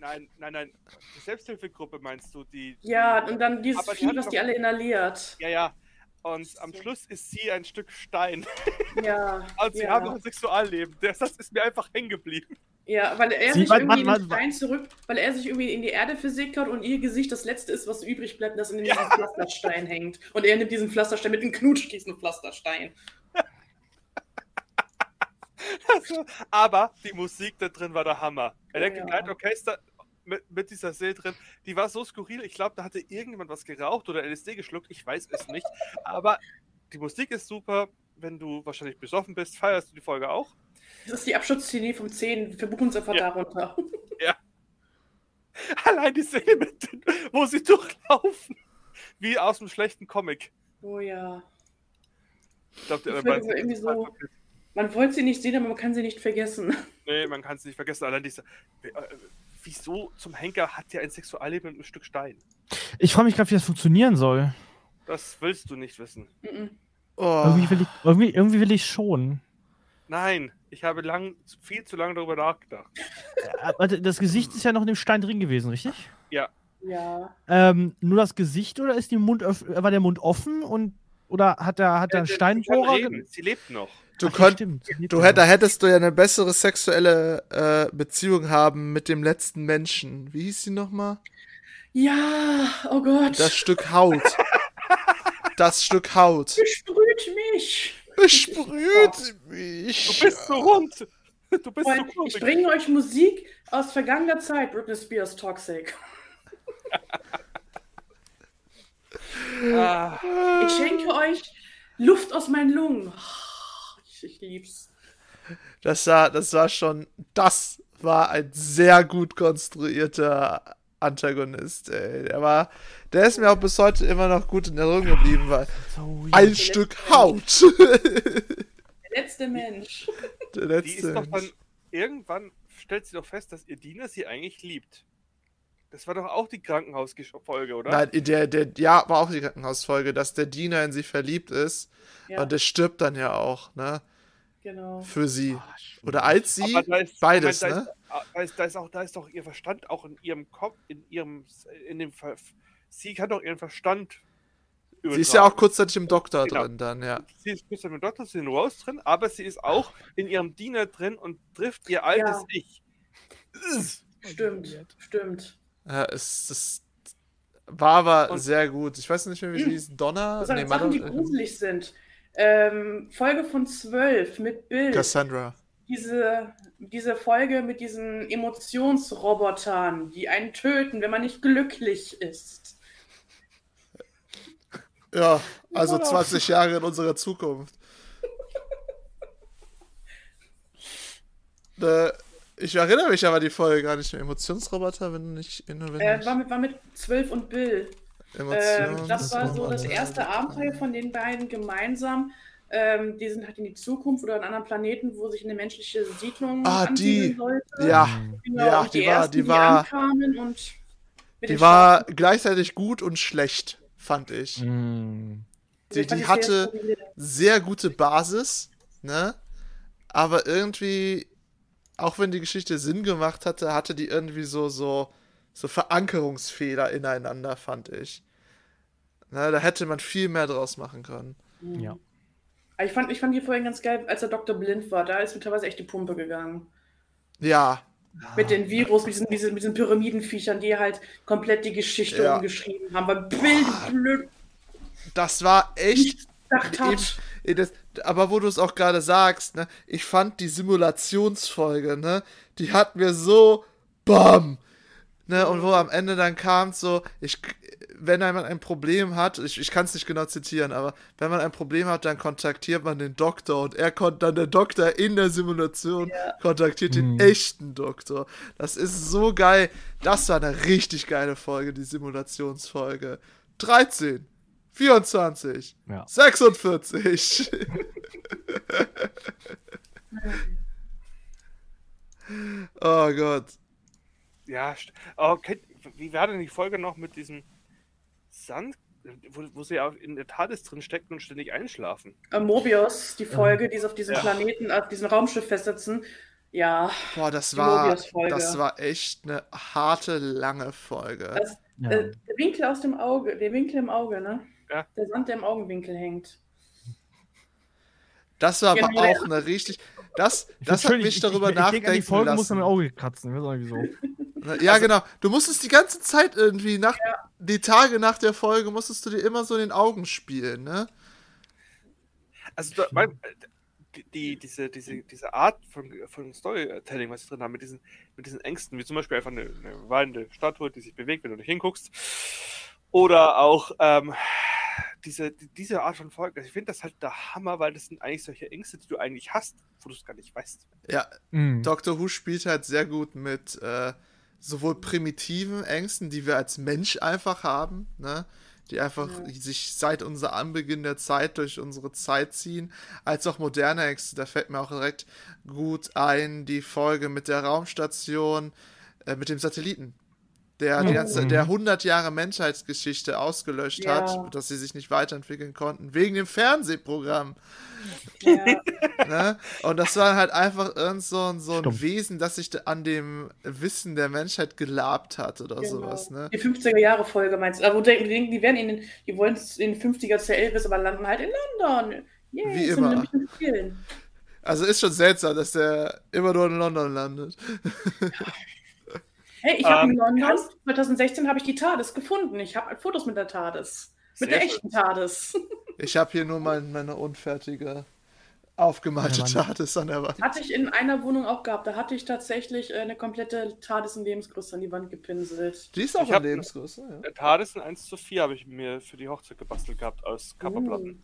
Nein, nein, nein. Die Selbsthilfegruppe meinst du, die. Ja, und dann dieses Vieh, was die alle inhaliert. Ja, ja. Und am Schluss ist sie ein Stück Stein. Ja, Und sie ja. haben noch ein Sexualleben. Das, das ist mir einfach hängen geblieben. ja, weil er Sie- sich irgendwie den warte. Stein zurück, weil er sich irgendwie in die Erde versickert und ihr Gesicht das letzte ist, was übrig bleibt, das in diesem Ja. Pflasterstein hängt. Und er nimmt diesen Pflasterstein mit einem Knutsch diesen Pflasterstein. Also, aber die Musik da drin war der Hammer. Electric Ja. Light Orchester mit, mit dieser See drin, die war so skurril. Ich glaube, da hatte irgendjemand was geraucht oder LSD geschluckt. Ich weiß es nicht. Aber die Musik ist super. Wenn du wahrscheinlich besoffen bist, feierst du die Folge auch. Das ist die Abschutzlinie vom 10. Wir buchen uns einfach Ja. darunter. Allein die Szene, mit, wo sie durchlaufen. Wie aus einem schlechten Comic. Oh ja. Ich glaube, Die irgendwie so- Man wollte sie nicht sehen, aber man kann sie nicht vergessen. Nee, man kann es nicht vergessen. Allein diese. Wieso zum Henker hat der ein Sexualleben mit einem Stück Stein? Ich frage mich gerade, wie das funktionieren soll. Das willst du nicht wissen. Mhm. Oh. Irgendwie will ich, irgendwie, irgendwie will ich schon. Nein, ich habe lang, viel zu lange darüber nachgedacht. Warte, Das Gesicht ist ja noch in dem Stein drin gewesen, richtig? Ja. Ähm, nur das Gesicht oder ist die Mund war der Mund offen und oder hat er hat er einen Äh, sie kann Steinbohrer? reden. Sie lebt noch. Du, Ach, ja, konnt, stimmt, sie du ja hätt, da hättest du ja eine bessere sexuelle äh, Beziehung haben mit dem letzten Menschen. Wie hieß sie nochmal? Ja, oh Gott. Das Stück Haut. Das Stück Haut. besprüht mich. Besprüht mich. Du bist so rund. Du bist Freunde, so ich komisch. bringe euch Musik aus vergangener Zeit. Britney Spears Toxic. Ah, Ich schenke euch Luft aus meinen Lungen. Ich, ich lieb's. Das war, das war schon, das war ein sehr gut konstruierter Antagonist, ey. Der war, der ist mir auch bis heute immer noch gut in Erinnerung geblieben, weil So, ein Stück Haut. Der letzte Mensch. Der die ist letzte. doch dann. Irgendwann stellt sie doch fest, dass ihr Diener sie eigentlich liebt. Das war doch auch die Krankenhausfolge, oder? Nein, der, der, ja, war auch die Krankenhausfolge, dass der Diener in sie verliebt ist Ja, und der stirbt dann ja auch, ne? genau. Für sie. Stimmt. Oder als sie. Aber da ist, beides, Moment, da ne? Ist, ah, da, ist, da, ist auch, da ist doch ihr Verstand auch in ihrem Kopf, in ihrem, in dem Ver Sie kann doch ihren Verstand Sie ist ja auch übertragen. kurzzeitig im Doktor Genau. drin dann, ja. Sie ist kurz mit Dr. Sin Rose drin, aber sie ist auch in ihrem Diener drin und trifft ihr altes Ja. Ich. Stimmt, stimmt. Ja es, es war aber Und- sehr gut. Ich weiß nicht mehr, wie sie hieß. Donner? Das sind Nee, Sachen, die gruselig sind. Ähm, Folge von 12 mit Bill. Cassandra. Diese, diese Folge mit diesen Emotionsrobotern, die einen töten, wenn man nicht glücklich ist. Ja, also Oder? 20 Jahre in unserer Zukunft. äh, ich erinnere mich aber die Folge gar nicht mehr. Emotionsroboter, wenn du nicht. Wenn, Äh, war, mit, war mit 12 und Bill. Ähm, das war so das erste Abenteuer von den beiden gemeinsam. Ähm, die sind halt in die Zukunft oder an anderen Planeten, wo sich eine menschliche Siedlung Ah, ansiedeln die. sollte. Ja, Genau, ja, die die, war- ersten, die war- ankamen und mit die den war gleichzeitig gut und schlecht, fand ich. Mm. Die, die hatte sehr gute Basis, ne? Aber irgendwie, auch wenn die Geschichte Sinn gemacht hatte, hatte die irgendwie so, so, so Verankerungsfehler ineinander, fand ich. Ne, da hätte man viel mehr draus machen können. Ja. Aber Ich fand, ich fand die vorhin ganz geil, als der Doktor blind war. Da ist mir teilweise echt die Pumpe gegangen. Ja, Mit den Virus, mit diesen, mit diesen, mit diesen Pyramidenviechern, die halt komplett die Geschichte Ja. umgeschrieben haben, weil Bild blöd das war echt Eben, das, aber wo du es auch gerade sagst, ne, ich fand die Simulationsfolge, ne, die hat mir so BAM! Ne, und wo am Ende dann kam so, ich, wenn jemand ein Problem hat, ich, ich kann es nicht genau zitieren, aber wenn man ein Problem hat, dann kontaktiert man den Doktor und er konnte dann der Doktor in der Simulation kontaktiert den Mhm. echten Doktor. Das ist so geil. Das war eine richtig geile Folge, die Simulationsfolge. 13, 24, Ja. 46. oh Gott. Ja, st- oh, wie war denn die Folge noch mit diesem Sand, wo, wo sie auch in der TARDIS drin stecken und ständig einschlafen? Äh, Mobius, die Folge, die sie auf diesem Ja. Planeten, auf diesem Raumschiff festsitzen. Ja, Boah, das war, das war echt eine harte, lange Folge. das, Ja. äh, der Winkel aus dem Auge, der Winkel im Auge, ne? Ja. Der Sand, der im Augenwinkel hängt. Das war aber Genau, auch eine richtig. Das, das hat mich ich- darüber ich, ich, ich denk nachdenken die Folge muss lassen. man im Auge kratzen. Ich weiß auch nicht wieso. Ja, genau. Du musstest die ganze Zeit irgendwie nach die Tage nach der Folge musstest du dir immer so in den Augen spielen, ne? Also, da, weil, die, die, diese, diese, diese Art von, von Storytelling, was sie drin haben, mit diesen, mit diesen Ängsten, wie zum Beispiel einfach eine, eine weinende Statue, die sich bewegt, wenn du nicht hinguckst. Oder auch ähm, diese, die, diese Art von Folge. Ich finde das halt der Hammer, weil das sind eigentlich solche Ängste, die du eigentlich hast, wo du es gar nicht weißt. Ja, Mhm. Doctor Who spielt halt sehr gut mit äh, sowohl primitiven Ängsten, die wir als Mensch einfach haben, ne? Die einfach sich seit unser Anbeginn der Zeit durch unsere Zeit ziehen, als auch moderne Ängste. Da fällt mir auch direkt gut ein die Folge mit der Raumstation, äh, mit dem Satelliten. Der, die Mhm. ganze, der 100 Jahre Menschheitsgeschichte ausgelöscht Ja. hat, dass sie sich nicht weiterentwickeln konnten, wegen dem Fernsehprogramm. Ja. Ne? Und das war halt einfach irgend so ein, so ein. Wesen, das sich an dem Wissen der Menschheit gelabt hat oder Genau. sowas. Ne? Die 50er-Jahre-Folge meinst du? Also, die denken, die werden in den, die wollen es in den 50er zu Elvis, aber landen halt in London. Yay, Wie immer. Also ist schon seltsam, dass der immer nur in London landet. Hey, ich habe Ähm, in London, hast- 2016 habe ich die TARDIS gefunden. Ich habe Fotos mit der TARDIS. Mit der schön. echten TARDIS. Ich habe hier nur mein, meine unfertige aufgemalte Ja. TARDIS an der Wand. Hatte ich in einer Wohnung auch gehabt. Da hatte ich tatsächlich äh, eine komplette TARDIS in Lebensgröße an die Wand gepinselt. Die ist auch Ich in Lebensgröße, ja. Der TARDIS in 1 zu 4 habe ich mir für die Hochzeit gebastelt gehabt aus Kapperplatten.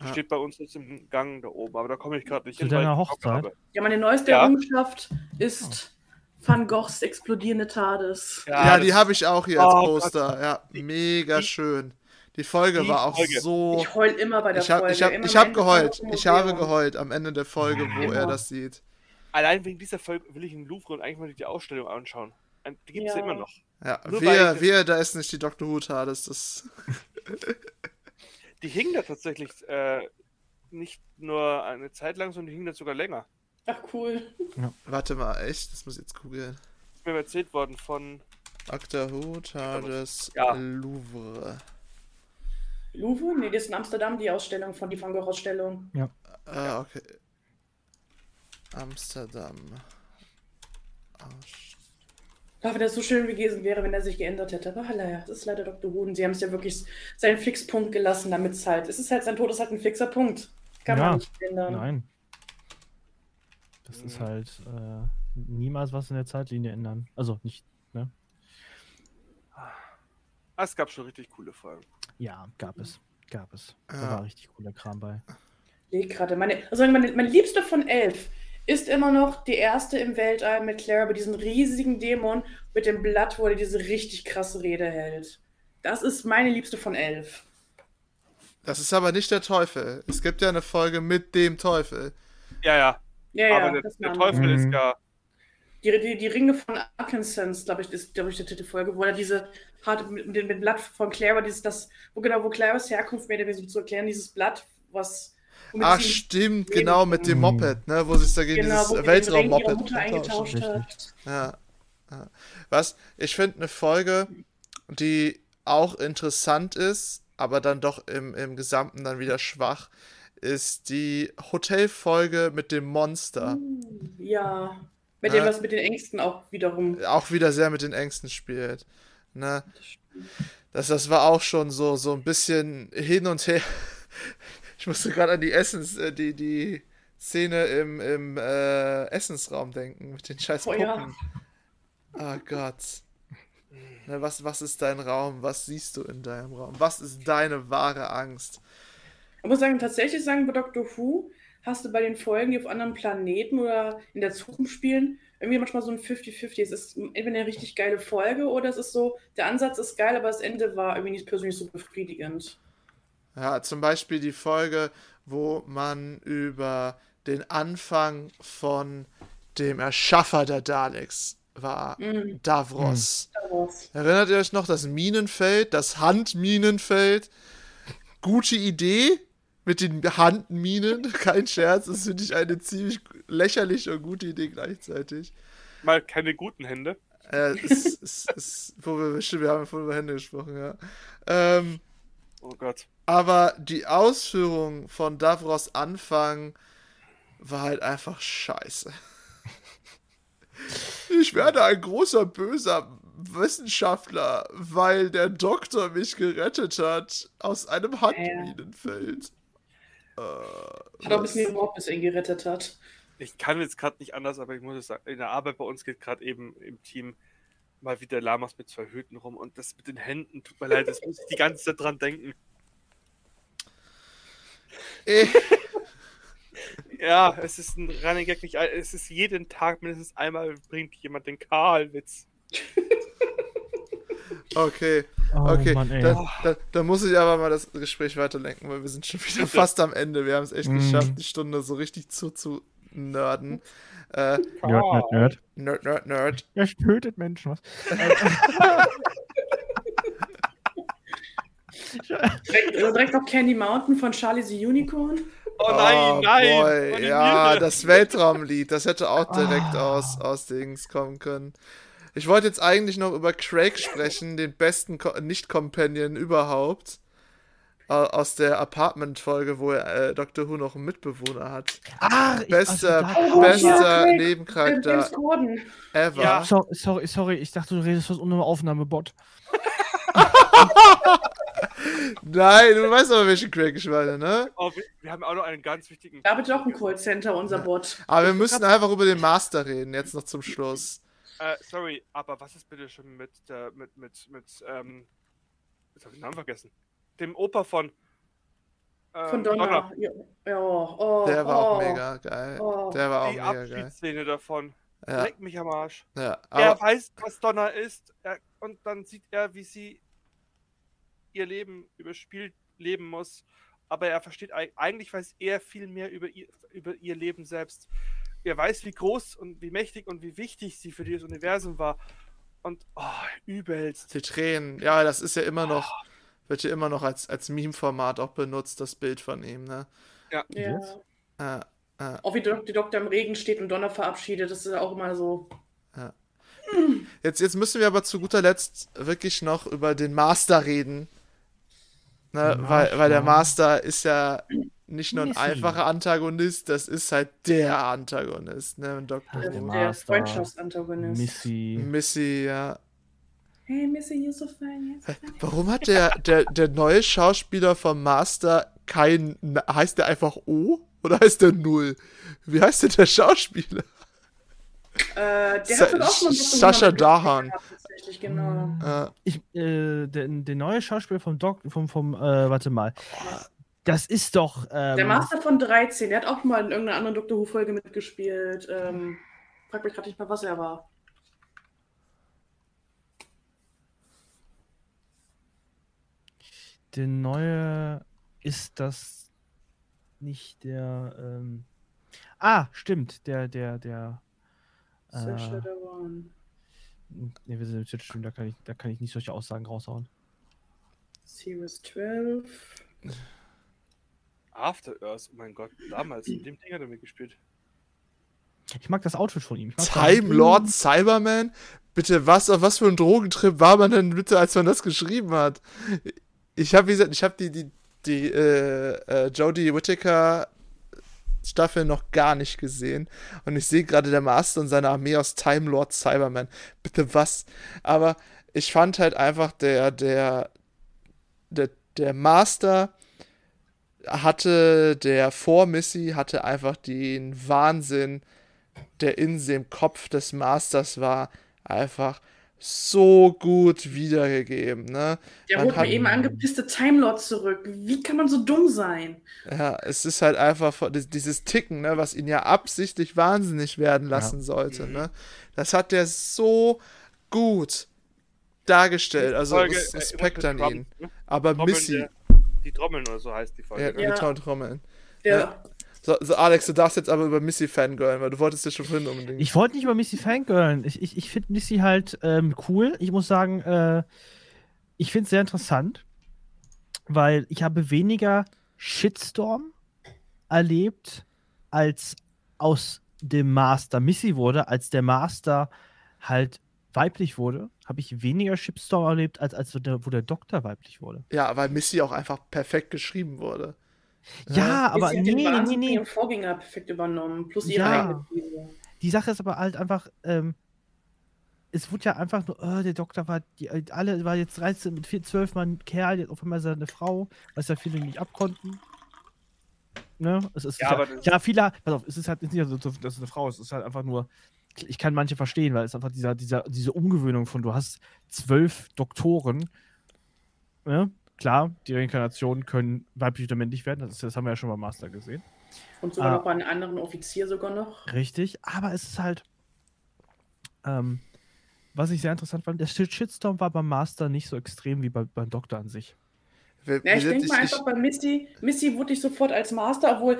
Die Ah. steht bei uns jetzt im Gang da oben, aber da komme ich gerade nicht Zu hin. weil deiner Hochzeit? Ja, meine neueste Ja. Errungenschaft ist Van Goghs explodierende TARDIS. Ja, das- die habe ich auch hier als Oh Poster. Ja, mega die- schön. Die Folge die war auch Folge. so. Ich heul immer bei der Ich habe Folge. ich hab, immer ich hab geheult. Ich habe geheult am Ende der Folge, wo er Immer. das sieht. Allein wegen dieser Folge will ich in Louvre und eigentlich mal die Ausstellung anschauen. Und Die gibt es ja. Ja. immer noch. Ja, Nur wir, da ist nicht die Dr. Who TARDIS. Das, Die hingen da tatsächlich äh, nicht nur eine Zeit lang, sondern die hingen da sogar länger. Ach, cool. warte mal, echt? Das muss ich jetzt googeln. Ist mir erzählt worden von. Doctor Who TARDIS Ja. Louvre. Louvre? Nee, das ist in Amsterdam die Ausstellung von die Van Gogh-Ausstellung. Ah, okay. Amsterdam. Aus- Ach, wenn das so schön gewesen wäre, wenn er sich geändert hätte. Aber naja, das ist leider Dr. Und sie haben es ja wirklich seinen Fixpunkt gelassen, damit es halt. Es ist halt, sein Tod ist halt ein fixer Punkt. Kann Ja, man nicht ändern. Nein. Das ist Mhm. halt äh, niemals was in der Zeitlinie ändern. Also nicht, ne? Ah, es gab schon richtig coole Folgen. Ja, gab es. Gab es. Da Ja. war richtig cooler Kram bei. Leg gerade. Meine, also meine, meine liebste von elf ist immer noch die erste im Weltall mit Clara bei diesem riesigen Dämon mit dem Blatt, wo er diese richtig krasse Rede hält. Das ist meine liebste von elf. Das ist aber nicht der Teufel. Es gibt ja eine Folge mit dem Teufel. Ja, ja. Ja, ja, aber der, der Teufel Mhm. ist ja. Die, die, die Ringe von Arkansas, glaube ich, ist, glaube ich, die dritte Folge, wo er diese harte mit, mit dem Blatt von Clara, dieses, das, wo genau, wo Claras Herkunft mehr oder weniger so zu erklären, dieses Blatt, was. Ach, stimmt, genau, mit dem kann. Moped, ne, wo sich dagegen genau, dieses Weltraum-Moped eingetauscht hat. Ja. ja. Was? Ich finde eine Folge, die auch interessant ist, aber dann doch im, im Gesamten dann wieder schwach, ist die Hotelfolge mit dem Monster. Ja. Mit dem, was mit den Ängsten auch wiederum. Auch wieder sehr mit den Ängsten spielt. Ne? Das, das war auch schon so, so ein bisschen hin und her. Ich musste gerade an die Essens, äh, die, die Szene im, im äh, Essensraum denken, mit den scheiß Oh Puppen. ja. Oh Gott. Ne, was, was ist dein Raum? Was siehst du in deinem Raum? Was ist deine wahre Angst? Ich muss sagen, tatsächlich sagen, bei Doctor Who hast du bei den Folgen, die auf anderen Planeten oder in der Zukunft spielen, irgendwie manchmal so ein 50-50. Es ist entweder eine richtig geile Folge oder es ist so, der Ansatz ist geil, aber das Ende war irgendwie nicht persönlich so befriedigend. Ja, zum Beispiel die Folge, wo man über den Anfang von dem Erschaffer der Daleks war, Mhm. Davros. Star Wars. Erinnert ihr euch noch das Minenfeld, das Handminenfeld? Gute Idee mit den Handminen, kein Scherz, das finde ich eine ziemlich lächerliche und gute Idee gleichzeitig. Mal keine guten Hände. Äh, es, es, es, wo wir, wir haben vorhin über Hände gesprochen, ja. Ähm, Oh Gott. aber die Ausführung von Davros Anfang war halt einfach scheiße. Ich werde ein großer böser Wissenschaftler, weil der Doktor mich gerettet hat aus einem Handminenfeld. Äh, Hat auch ein bisschen überhaupt, bis er ihn gerettet hat. Ich kann jetzt gerade nicht anders, aber ich muss es sagen, in der Arbeit bei uns geht gerade eben im Team mal wieder Lamas mit zwei Hüten rum und das mit den Händen, tut mir leid, das muss ich die ganze Zeit dran denken. Ja, es ist ein Running Gag, nicht, es ist jeden Tag mindestens einmal bringt jemand den Karl-Witz. okay, Oh, okay. Mann, da, da, da muss ich aber mal das Gespräch weiterlenken, weil wir sind schon wieder fast am Ende. Wir haben es echt Mhm. geschafft, die Stunde so richtig zu, zu nerden. Äh, Nerd, Nerd, Nerd. nerd, nerd, nerd. Er tötet Menschen, was? Direkt, also direkt noch Candy Mountain von Charlie the Unicorn. Oh nein, nein! Boy, meine ja, das Weltraumlied, das hätte auch direkt Ah. aus, aus Dings kommen können. Ich wollte jetzt eigentlich noch über Craig sprechen, den besten Nicht-Companion überhaupt. Au- Aus der Apartment-Folge, wo er, äh, Dr. Who noch einen Mitbewohner hat. Ah, ich, Bester, also, Oh, bester ja, Nebencharakter ever. Ja. so, sorry, sorry, ich dachte, du redest was unter einem Aufnahmebot. Nein, du weißt aber, welchen Craig ich meine, ne? Oh, wir, wir haben auch noch einen ganz wichtigen. Da bitte auch ein Callcenter, unser Bot. Aber wir müssen einfach über den Master reden, jetzt noch zum Schluss. Äh, sorry, aber was ist bitte schon mit, der mit, mit, mit, ähm, jetzt habe ich den Namen vergessen. Dem Opa von. ähm, Von Donna. Ja, ja, oh, Der war oh, auch mega geil. Oh. Der war auch Die mega geil. Abschiedsszene davon. Ja, Leck mich am Arsch. ja. er weiß, was Donna ist. Er, und dann sieht er, wie sie ihr Leben überspielt leben muss. Aber er versteht, eig- eigentlich weiß er viel mehr über ihr, über ihr Leben selbst. Er weiß, wie groß und wie mächtig und wie wichtig sie für dieses Universum war. Und oh, übelst. die Tränen, ja, das ist ja immer noch, wird ja immer noch als, als Meme-Format auch benutzt, das Bild von ihm, ne? Ja. Yes. Äh, äh, Auch wie die Doktor im Regen steht und Donner verabschiedet, das ist auch immer so. Jetzt, jetzt müssen wir aber zu guter Letzt wirklich noch über den Master reden. Ne, weil, weil der. Master ist ja nicht nur ein einfacher Antagonist, das ist halt der Antagonist, ne? Und Dr. Der, der. Freundschaftsantagonist. Missy. Missy, ja. Hey, Missy, you're so fine. Yes. Warum hat der, der, der neue Schauspieler vom Master kein. Heißt der einfach O? Oder heißt der Null? Wie heißt denn der Schauspieler? Äh, der Sa- hat auch. Who Sascha mitgespielt Dahan. gehabt, Tatsächlich, genau. Äh, Ich, äh, der, der neue Schauspieler vom Doc, vom, vom, äh, warte mal. Das ist doch. Ähm, Der Master von 13, der hat auch mal in irgendeiner anderen Doctor Who-Folge mitgespielt. Ähm, frag mich gerade nicht mal, was er war. der neue ist das nicht der. Ähm... Ah, stimmt, der, der, der. Äh, Theron. nee, wir sind stimmt, da kann ich, da kann ich nicht solche Aussagen raushauen. Series 12. After Earth, oh mein Gott, damals, in dem Ding hat er mitgespielt. Ich mag das Outfit von ihm. Time Lord Cyberman? Bitte, was, auf was für ein Drogentrip war man denn bitte, als man das geschrieben hat? Ich habe, wie gesagt, ich habe die, die, die, äh, äh, Jodie Whittaker Staffel noch gar nicht gesehen. Und ich sehe gerade der Master und seine Armee aus Time Lord Cyberman. Bitte was? Aber ich fand halt einfach der, der, der, der Master hatte, der vor Missy hatte einfach den Wahnsinn, der in dem Kopf des Masters war, einfach so gut wiedergegeben, ne? Der Man holt hat- mir eben angepisste Time Lord zurück. Wie kann man so dumm sein? Ja, es ist halt einfach dieses Ticken, ne, was ihn ja absichtlich wahnsinnig werden lassen sollte, ne? Das hat der so gut dargestellt, also Folge, Res- äh, Respekt an ihn. Ne? Aber Trommeln, Missy, der- Die Trommeln oder so heißt die Folge. ja, ne? Ja. Tom Trommeln. Der, Ja. So, so, Alex, du darfst jetzt aber über Missy fangirlen, weil du wolltest ja schon vorhin unbedingt. Ich wollte nicht über Missy fangirlen. Ich, ich, ich finde Missy halt ähm, cool. Ich muss sagen, äh, ich finde es sehr interessant, weil ich habe weniger Shitstorm erlebt, als aus dem Master Missy wurde, als der Master halt weiblich wurde, habe ich weniger Shitstorm erlebt, als, als wo der, wo der Doktor weiblich wurde. ja, weil Missy auch einfach perfekt geschrieben wurde. Ja, aber sie hat nee, den nee, nee. von ihrem Vorgänger perfekt übernommen. Plus ihre Ja. eigene Krise. Die Sache ist aber halt einfach, ähm, es wurde ja einfach nur, oh, der Doktor war, die, alle war jetzt 13 mit 4, 12 Mann Kerl, jetzt auf einmal ist er eine Frau, was ja viele nicht abkonnten. Ne? Es ist Ja, ja, aber das- ja, viele, pass auf, es ist halt nicht so, dass es eine Frau ist, es ist halt einfach nur, ich kann manche verstehen, weil es einfach dieser, dieser, diese Umgewöhnung von, du hast zwölf Doktoren, ne? Klar, die Reinkarnationen können weiblich oder männlich werden, das, ist, das haben wir ja schon beim Master gesehen. Und sogar Ah. noch bei einem anderen Offizier sogar noch. Richtig, aber es ist halt, ähm, was ich sehr interessant fand, der Shit- Shitstorm war beim Master nicht so extrem wie bei, beim Doktor an sich. Wir, Ja, ich denke mal einfach bei Missy, Missy wurde nicht sofort als Master, obwohl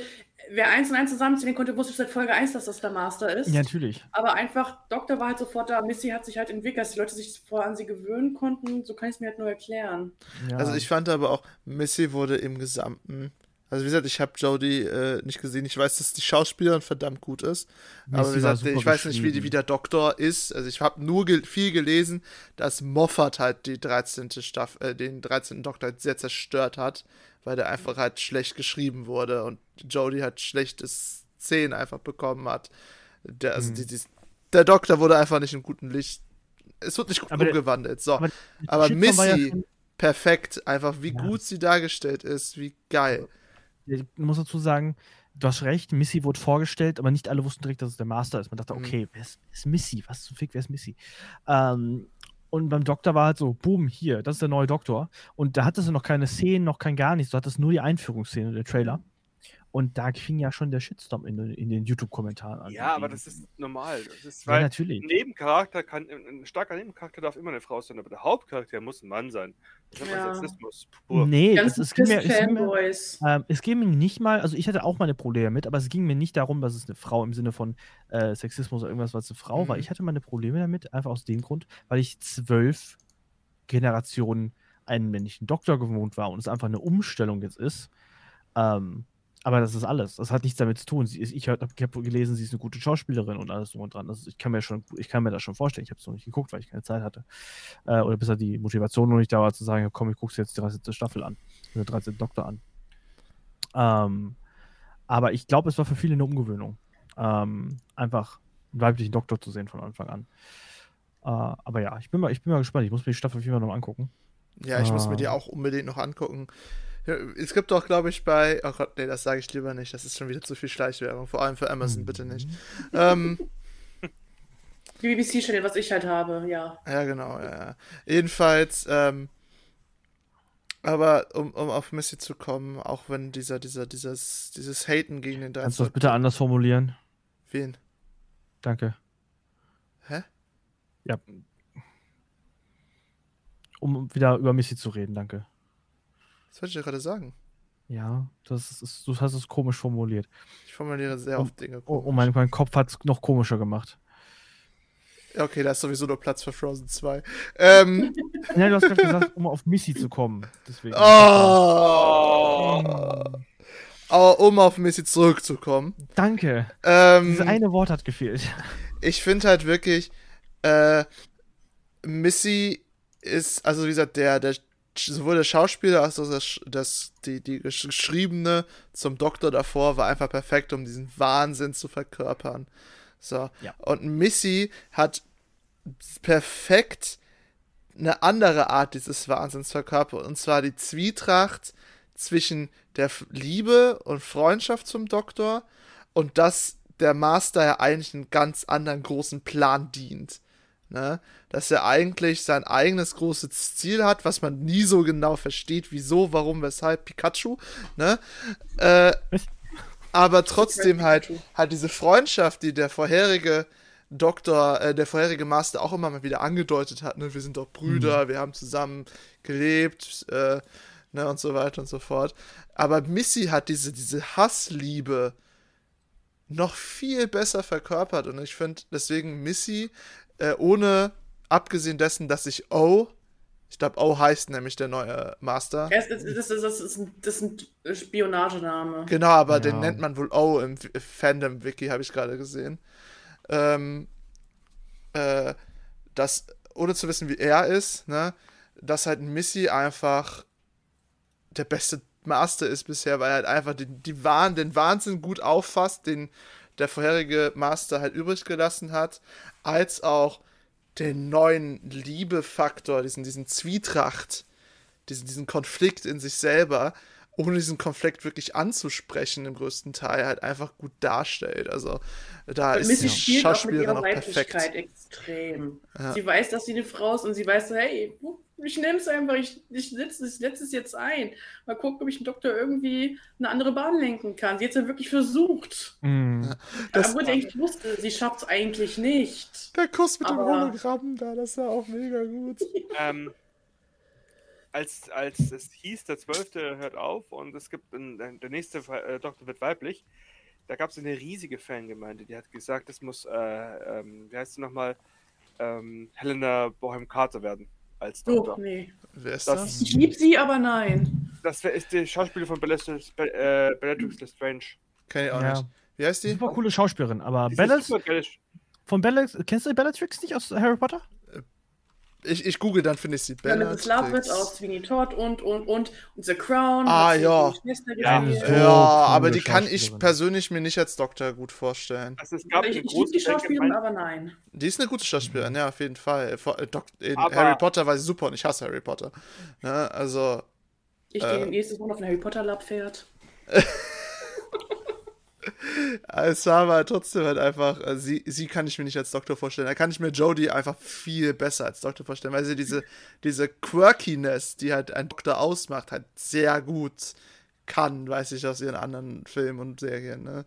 wer eins und eins zusammenzählen konnte, wusste seit Folge 1, dass das der Master ist. Ja, natürlich. Aber einfach, Doktor war halt sofort da, Missy hat sich halt entwickelt, dass die Leute sich vorher an sie gewöhnen konnten. So kann ich es mir halt nur erklären. Ja. Also ich fand aber auch, Missy wurde im Gesamten. Also wie gesagt, ich habe Jodie äh, nicht gesehen. Ich weiß, dass die Schauspielerin verdammt gut ist. aber Missy wie gesagt, ich weiß nicht, wie, die, wie der Doktor ist. Also ich habe nur ge viel gelesen, dass Moffat halt die 13. Staffel, äh, den 13. Doktor halt sehr zerstört hat, weil der einfach halt schlecht geschrieben wurde und Jodie halt schlechtes Szenen einfach bekommen hat. Der, also Mhm. die, die, der Doktor wurde einfach nicht im guten Licht. Es wird nicht gut Aber umgewandelt. So. aber Aber ja Missy, schon- perfekt. Einfach wie Ja. gut sie dargestellt ist, wie geil. Ich muss dazu sagen, du hast recht, Missy wurde vorgestellt, aber nicht alle wussten direkt, dass es der Master ist. Man dachte, Mhm. okay, wer ist, ist Missy? Was zum Fick, wer ist Missy? Ähm, und beim Doktor war halt so, boom, hier, das ist der neue Doktor. Und da hattest du noch keine Szenen, noch kein gar nichts. Du hattest nur die Einführungsszene, der Trailer. Und da fing ja schon der Shitstorm in, den- in den YouTube-Kommentaren an. Ja, aber das ist normal. Das ist, Ja, natürlich. ein Nebencharakter kann, ein starker Nebencharakter darf immer eine Frau sein, aber der Hauptcharakter muss ein Mann sein. Das ist Ja. ja. Sexismus pur. Nee, Ganz es, es, ging mir, es, ging mir, Fanboys. ähm, es ging mir nicht mal, also ich hatte auch meine Probleme mit, aber es ging mir nicht darum, dass es eine Frau im Sinne von äh, Sexismus oder irgendwas, weil es eine Frau war. Mhm. Ich hatte meine Probleme damit, einfach aus dem Grund, weil ich zwölf Generationen einen männlichen Doktor gewohnt war und es einfach eine Umstellung jetzt ist. Ähm, aber das ist alles. Das hat nichts damit zu tun. Sie ist, ich habe hab gelesen, sie ist eine gute Schauspielerin und alles drum und dran. Also ich kann mir schon, ich kann mir das schon vorstellen. Ich habe es noch nicht geguckt, weil ich keine Zeit hatte. Äh, oder bis die Motivation noch nicht da war, zu sagen, komm, ich gucke jetzt die 13. Staffel an. Oder 13. Doktor an. Ähm, aber ich glaube, es war für viele eine Umgewöhnung. Ähm, einfach einen weiblichen Doktor zu sehen von Anfang an. Äh, aber ja, ich bin, mal, ich bin mal gespannt. Ich muss mir die Staffel 4 noch angucken. Ja, ich muss mir die auch unbedingt noch angucken. Es gibt doch, glaube ich, bei. Oh Gott, nee, das sage ich lieber nicht. Das ist schon wieder zu viel Schleichwerbung. Vor allem für Amazon, bitte nicht. Ähm, Die BBC-Channel, was ich halt habe, ja. ja, genau, ja. ja. Jedenfalls, ähm, aber um, um auf Missy zu kommen, auch wenn dieser, dieser, dieses, dieses Haten gegen den Kannst du das 13. bitte anders formulieren? Wen? Danke. Hä? Ja. Um wieder über Missy zu reden, danke. Das wollte ich ja gerade sagen. Ja, das ist, du hast es komisch formuliert. Ich formuliere sehr oft Dinge. Oh, oh mein, mein Kopf hat es noch komischer gemacht. Ja, Okay, da ist sowieso nur Platz für Frozen 2. Ähm, Ja, du hast gerade gesagt, um auf Missy zu kommen. Deswegen. oh, Oh. aber um auf Missy zurückzukommen. Danke. Ähm, Dieses eine Wort hat gefehlt. ich finde halt wirklich, äh, Missy ist, also wie gesagt, der, der sowohl der Schauspieler als auch das, das die, die geschriebene zum Doktor davor war einfach perfekt, um diesen Wahnsinn zu verkörpern. So. Ja. Und Missy hat perfekt eine andere Art dieses Wahnsinns verkörpert. Und zwar die Zwietracht zwischen der Liebe und Freundschaft zum Doktor und dass der Master ja eigentlich einen ganz anderen großen Plan dient. Ne? Dass er eigentlich sein eigenes großes Ziel hat, was man nie so genau versteht, wieso, warum, weshalb, Pikachu. Ne? Äh, aber trotzdem halt, halt diese Freundschaft, die der vorherige Doktor, äh, der vorherige Master auch immer mal wieder angedeutet hat, ne? wir sind doch Brüder, wir haben zusammen gelebt, äh, ne, und so weiter und so fort. Aber Missy hat diese, diese Hassliebe noch viel besser verkörpert und ich finde deswegen Missy, äh, ohne, abgesehen dessen, dass ich O, ich glaube O heißt nämlich der neue Master. Das ist, das, ist, das, ist ein, das ist ein Spionagename. Genau, aber Ja. den nennt man wohl O im Fandom-Wiki, habe ich gerade gesehen. Ähm, äh, dass, ohne zu wissen, wie er ist, ne, dass halt Missy einfach der beste Master ist bisher, weil er halt einfach den, die Wahn, den Wahnsinn gut auffasst, den der vorherige Master halt übrig gelassen hat, als auch den neuen Liebefaktor, diesen, diesen Zwietracht, diesen, diesen Konflikt in sich selber, ohne diesen Konflikt wirklich anzusprechen, im größten Teil halt einfach gut darstellt. Also da Und ist Missy die spielt auch mit Schauspielerin ihrer auch Weiblichkeit perfekt. extrem. Ja. Sie weiß, dass sie eine Frau ist und sie weiß, so, hey, ich nehme es einfach, ich, ich setze es, setz es jetzt ein. Mal gucken, ob ich den Doktor irgendwie eine andere Bahn lenken kann. Sie hat es ja wirklich versucht. Mm. Das- Obwohl sie eigentlich wusste, sie schafft es eigentlich nicht. Der Kuss mit dem Aber- Hologramm da, das war auch mega gut. Ähm, als, als es hieß, der Zwölfte hört auf und es gibt ein, ein, der nächste äh, Doktor wird weiblich, da gab es eine riesige Fangemeinde, die hat gesagt, es muss, äh, ähm, wie heißt sie nochmal, ähm, Helena Bohem Carter werden als Oh, Doktor. nee. Wer ist Das- das? Ich liebe sie, aber nein. Das ist die Schauspielerin von Bellatrix, Be äh, Bellatrix Lestrange. Ich auch Ja. nicht. Wie heißt die? Super coole Schauspielerin, aber Bellatrix, von Bellatrix, kennst du Bellatrix nicht aus Harry Potter? Ich, ich google, dann finde ich sie. Ja, Mrs. Lovett aus Sweeney Todd und, und, und, und The Crown. Ah, ja. Ja. So Ja, aber die kann ich persönlich mir nicht als Doktor gut vorstellen. Also es gab ich eine ich liebe die Schauspielerin, aber nein. Die ist eine gute Schauspielerin, ja, auf jeden Fall. Äh, In Aber- Harry Potter war sie super und ich hasse Harry Potter. Ne, also, Ich Äh. gehe nächstes Mal auf ein Harry Potter Lab Pferd. es war aber trotzdem halt einfach, äh, sie, sie kann ich mir nicht als Doktor vorstellen. Da kann ich mir Jodie einfach viel besser als Doktor vorstellen, weil sie diese, diese Quirkiness, die halt ein Doktor ausmacht, halt sehr gut kann, weiß ich aus ihren anderen Filmen und Serien, ne?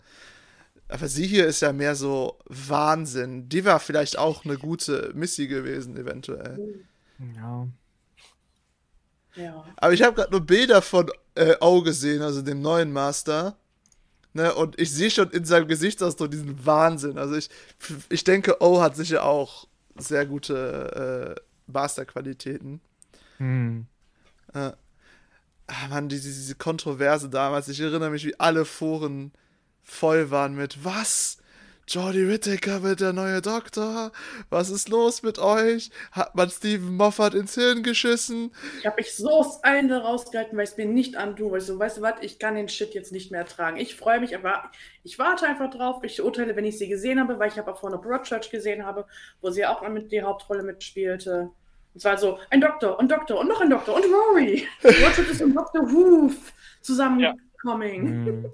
Aber sie hier ist ja mehr so Wahnsinn. Die war vielleicht auch eine gute Missy gewesen, eventuell. Ja. Ja. Aber ich habe gerade nur Bilder von äh, O gesehen, also dem neuen Master. Ne, und ich sehe schon in seinem Gesichtsausdruck diesen Wahnsinn. Also ich, ich denke, O hat sicher auch sehr gute äh, Masterqualitäten. Hm. Äh, ah, Mann, diese, diese Kontroverse damals. Ich erinnere mich, wie alle Foren voll waren mit Was? Jodie Whittaker wird der neue Doktor? Was ist los mit euch? Hat man Stephen Moffat ins Hirn geschissen? Ich habe mich so aus allen da rausgehalten, weil ich es mir nicht antue, weil ich so, weißt du was, ich kann den Shit jetzt nicht mehr ertragen. Ich freue mich einfach, ich warte einfach drauf, ich urteile, wenn ich sie gesehen habe, weil ich habe auch vorne Broadchurch gesehen habe, wo sie auch mit die Hauptrolle mitspielte. Und zwar so, ein Doktor und Doktor und noch ein Doktor und Rory. Broadchurch ist und Dr. Who zusammenkommen. Hm.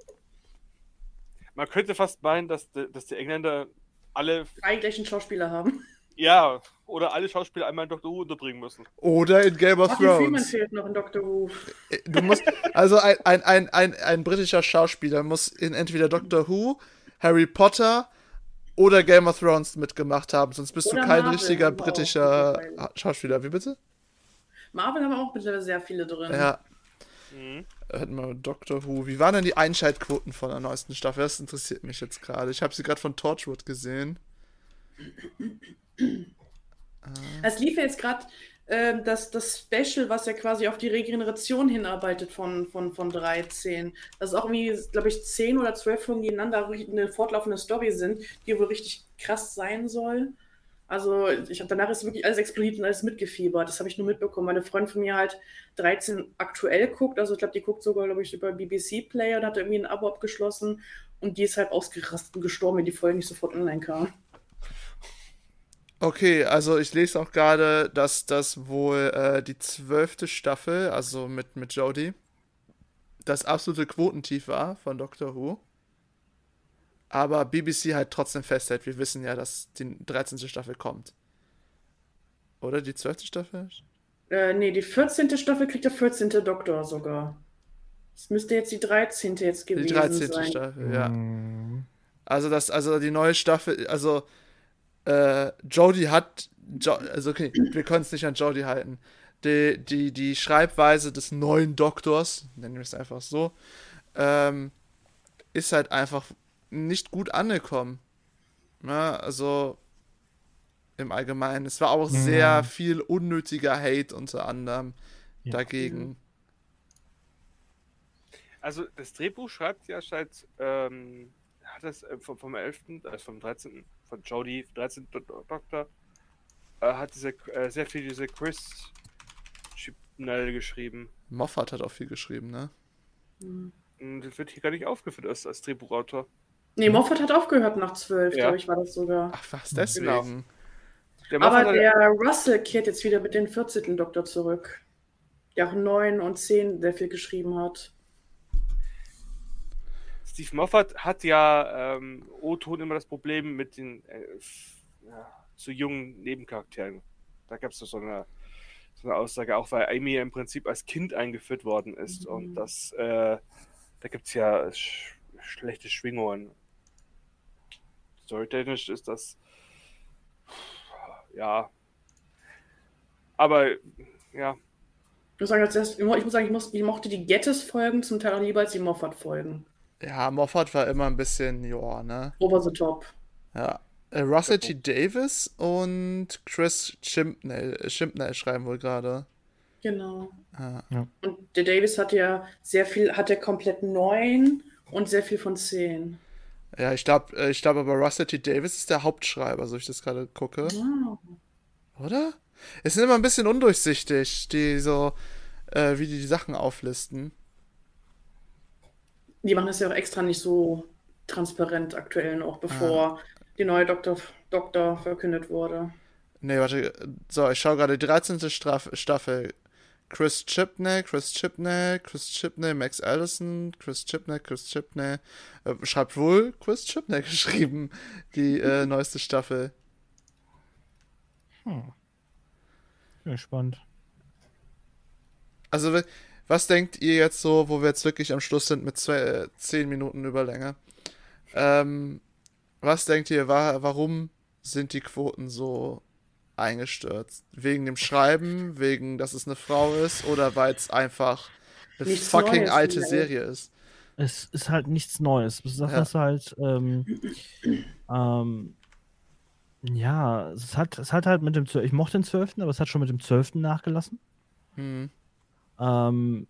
Man könnte fast meinen, dass, die- dass die Engländer alle, Drei gleichen Schauspieler haben. ja, oder alle Schauspieler einmal in Dr. Who unterbringen müssen. Oder in Game of Martin Freeman Thrones. fehlt noch in Dr. Who. Du musst, also ein, ein, ein, ein, ein britischer Schauspieler muss in entweder Doctor Who, Harry Potter oder Game of Thrones mitgemacht haben, sonst bist Oder du kein Marvel richtiger britischer. Schauspieler. Wie bitte? Marvel haben auch mittlerweile sehr viele drin. Ja. Mhm. Hätten wir Doctor Who. Wie waren denn die Einschaltquoten von der neuesten Staffel? Das interessiert mich jetzt gerade. Ich habe sie gerade von Torchwood gesehen. Es lief ja jetzt gerade ähm, das, das Special, was ja quasi auf die Regeneration hinarbeitet von, von, von 13. Das ist auch irgendwie, glaube ich, 10 oder 12 Folgen, die ineinander eine fortlaufende Story sind, die wohl richtig krass sein soll. Also, ich habe danach ist wirklich alles explodiert und alles mitgefiebert. Das habe ich nur mitbekommen. Meine Freundin von mir halt 13 aktuell guckt. Also, ich glaube, die guckt sogar, glaube ich, über BBC Player und hat irgendwie ein Abo abgeschlossen. Und die ist halt ausgerastet und gestorben, wenn die Folge nicht sofort online kam. Okay, also ich lese auch gerade, dass das wohl äh, die zwölfte Staffel, also mit, mit Jodie, das absolute Quotentief war von Doctor Who. Aber BBC halt trotzdem festhält. Wir wissen ja, dass die 13. Staffel kommt. Oder die 12. Staffel? Äh, nee, die 14. Staffel kriegt der 14. Doktor sogar. Das müsste jetzt die 13. jetzt gewesen Die 13. sein. Staffel, ja. Mhm. Also das, also die neue Staffel, also äh, Jodie hat, jo also okay, wir können es nicht an Jodie halten. Die, die, die Schreibweise des neuen Doktors, nennen wir es einfach so, ähm, ist halt einfach nicht gut angekommen. Ja, also im Allgemeinen. Es war auch Mhm. sehr viel unnötiger Hate unter anderem Ja. dagegen. Also das Drehbuch schreibt ja seit, ähm, hat es äh, vom, vom 11., äh, vom 13., von Jodie, 13. Do Do Doktor, äh, hat diese, äh, sehr viel diese Chris Chibnall geschrieben. Moffat hat auch viel geschrieben, ne? Hm. Und das wird hier gar nicht aufgeführt als, als Drehbuchautor. Nee, Moffat hat aufgehört nach 12, Ja. glaube ich, war das sogar. Ach, was deswegen? Der Moffat Aber hat- der Russell kehrt jetzt wieder mit dem 14. Doktor zurück. Der auch 9 und 10 sehr viel geschrieben hat. Steve Moffat hat ja ähm, O-Ton immer das Problem mit den äh, ja, zu jungen Nebencharakteren. Da gab es so eine, so eine Aussage, auch weil Amy ja im Prinzip als Kind eingeführt worden ist. Mhm. Und das, äh, da gibt es ja sch schlechte Schwingungen. Storytechnisch ist das, ja. Aber, ja, Ich muss sagen, als erstes- ich muss sagen, ich, muss, ich mochte die Gettys-Folgen zum Teil auch lieber als die Moffat-Folgen. Ja, Moffat war immer ein bisschen, ja, ne? Over the top. Ja. Äh, Russell T. Davis und Chris Chimpnell, äh, Chimpnell schreiben wohl gerade. Genau. Ja. Und der Davis hat ja sehr viel, hat er komplett 9 und sehr viel von 10. Ja, ich glaube, äh, ich glaube aber Russell T. Davis ist der Hauptschreiber, so ich das gerade gucke. Wow. Oder? Es sind immer ein bisschen undurchsichtig, die so, äh, wie die die Sachen auflisten. Die machen das ja auch extra nicht so transparent aktuell noch, bevor die neue Doktor, Doktor verkündet wurde. Nee, warte. So, ich schaue gerade die 13. Straf Staffel. Chris Chipney, Chris Chipney, Chris Chipney, Max Allison, Chris Chipney, Chris Chipney. Äh, schreibt wohl Chris Chipney geschrieben, die äh, neueste Staffel. Hm. Ja, spannend. Also, was denkt ihr jetzt so, wo wir jetzt wirklich am Schluss sind mit zwei, äh, zehn Minuten Überlänge? Ähm, was denkt ihr, wa warum sind die Quoten so eingestürzt? Wegen dem Schreiben, wegen, dass es eine Frau ist oder weil es einfach eine Nichts fucking Neues, alte? Serie ist? Es ist halt nichts Neues. Das Ja. ist halt, ähm, ähm, ja, es hat, es hat halt mit dem, Zwölf- ich mochte den 12., aber es hat schon mit dem 12. nachgelassen. Hm. Ähm,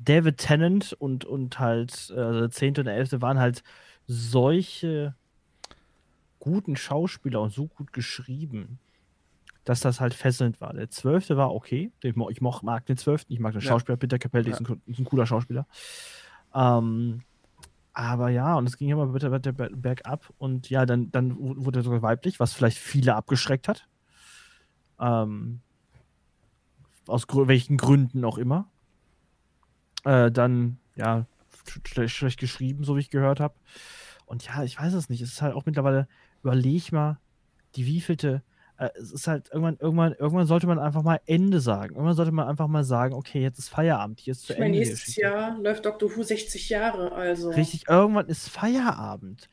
David Tennant und, und halt, äh, also der 10. und der 11. waren halt solche guten Schauspieler und so gut geschrieben, dass das halt fesselnd war. Der 12. war okay. Ich, mo ich moch, mag den 12. Ich mag den Ja. Schauspieler. Peter Capelli ist, ein, ist ein cooler Schauspieler. Ähm, aber ja, und es ging immer weiter, weiter ber- bergab. Und ja, dann, dann wu- wurde er sogar weiblich, was vielleicht viele abgeschreckt hat. Ähm, aus grö welchen Gründen auch immer. Äh, dann, ja, sch schlecht, schlecht geschrieben, so wie ich gehört habe. Und ja, ich weiß es nicht. Es ist halt auch mittlerweile, überleg mal, die wievielte. Äh, es ist halt irgendwann, irgendwann, irgendwann sollte man einfach mal Ende sagen. Irgendwann sollte man einfach mal sagen, okay, jetzt ist Feierabend, hier ist zu Ich meine, Ende. nächstes Geschichte. Jahr läuft Doctor Who 60 Jahre, also. Richtig, irgendwann ist Feierabend.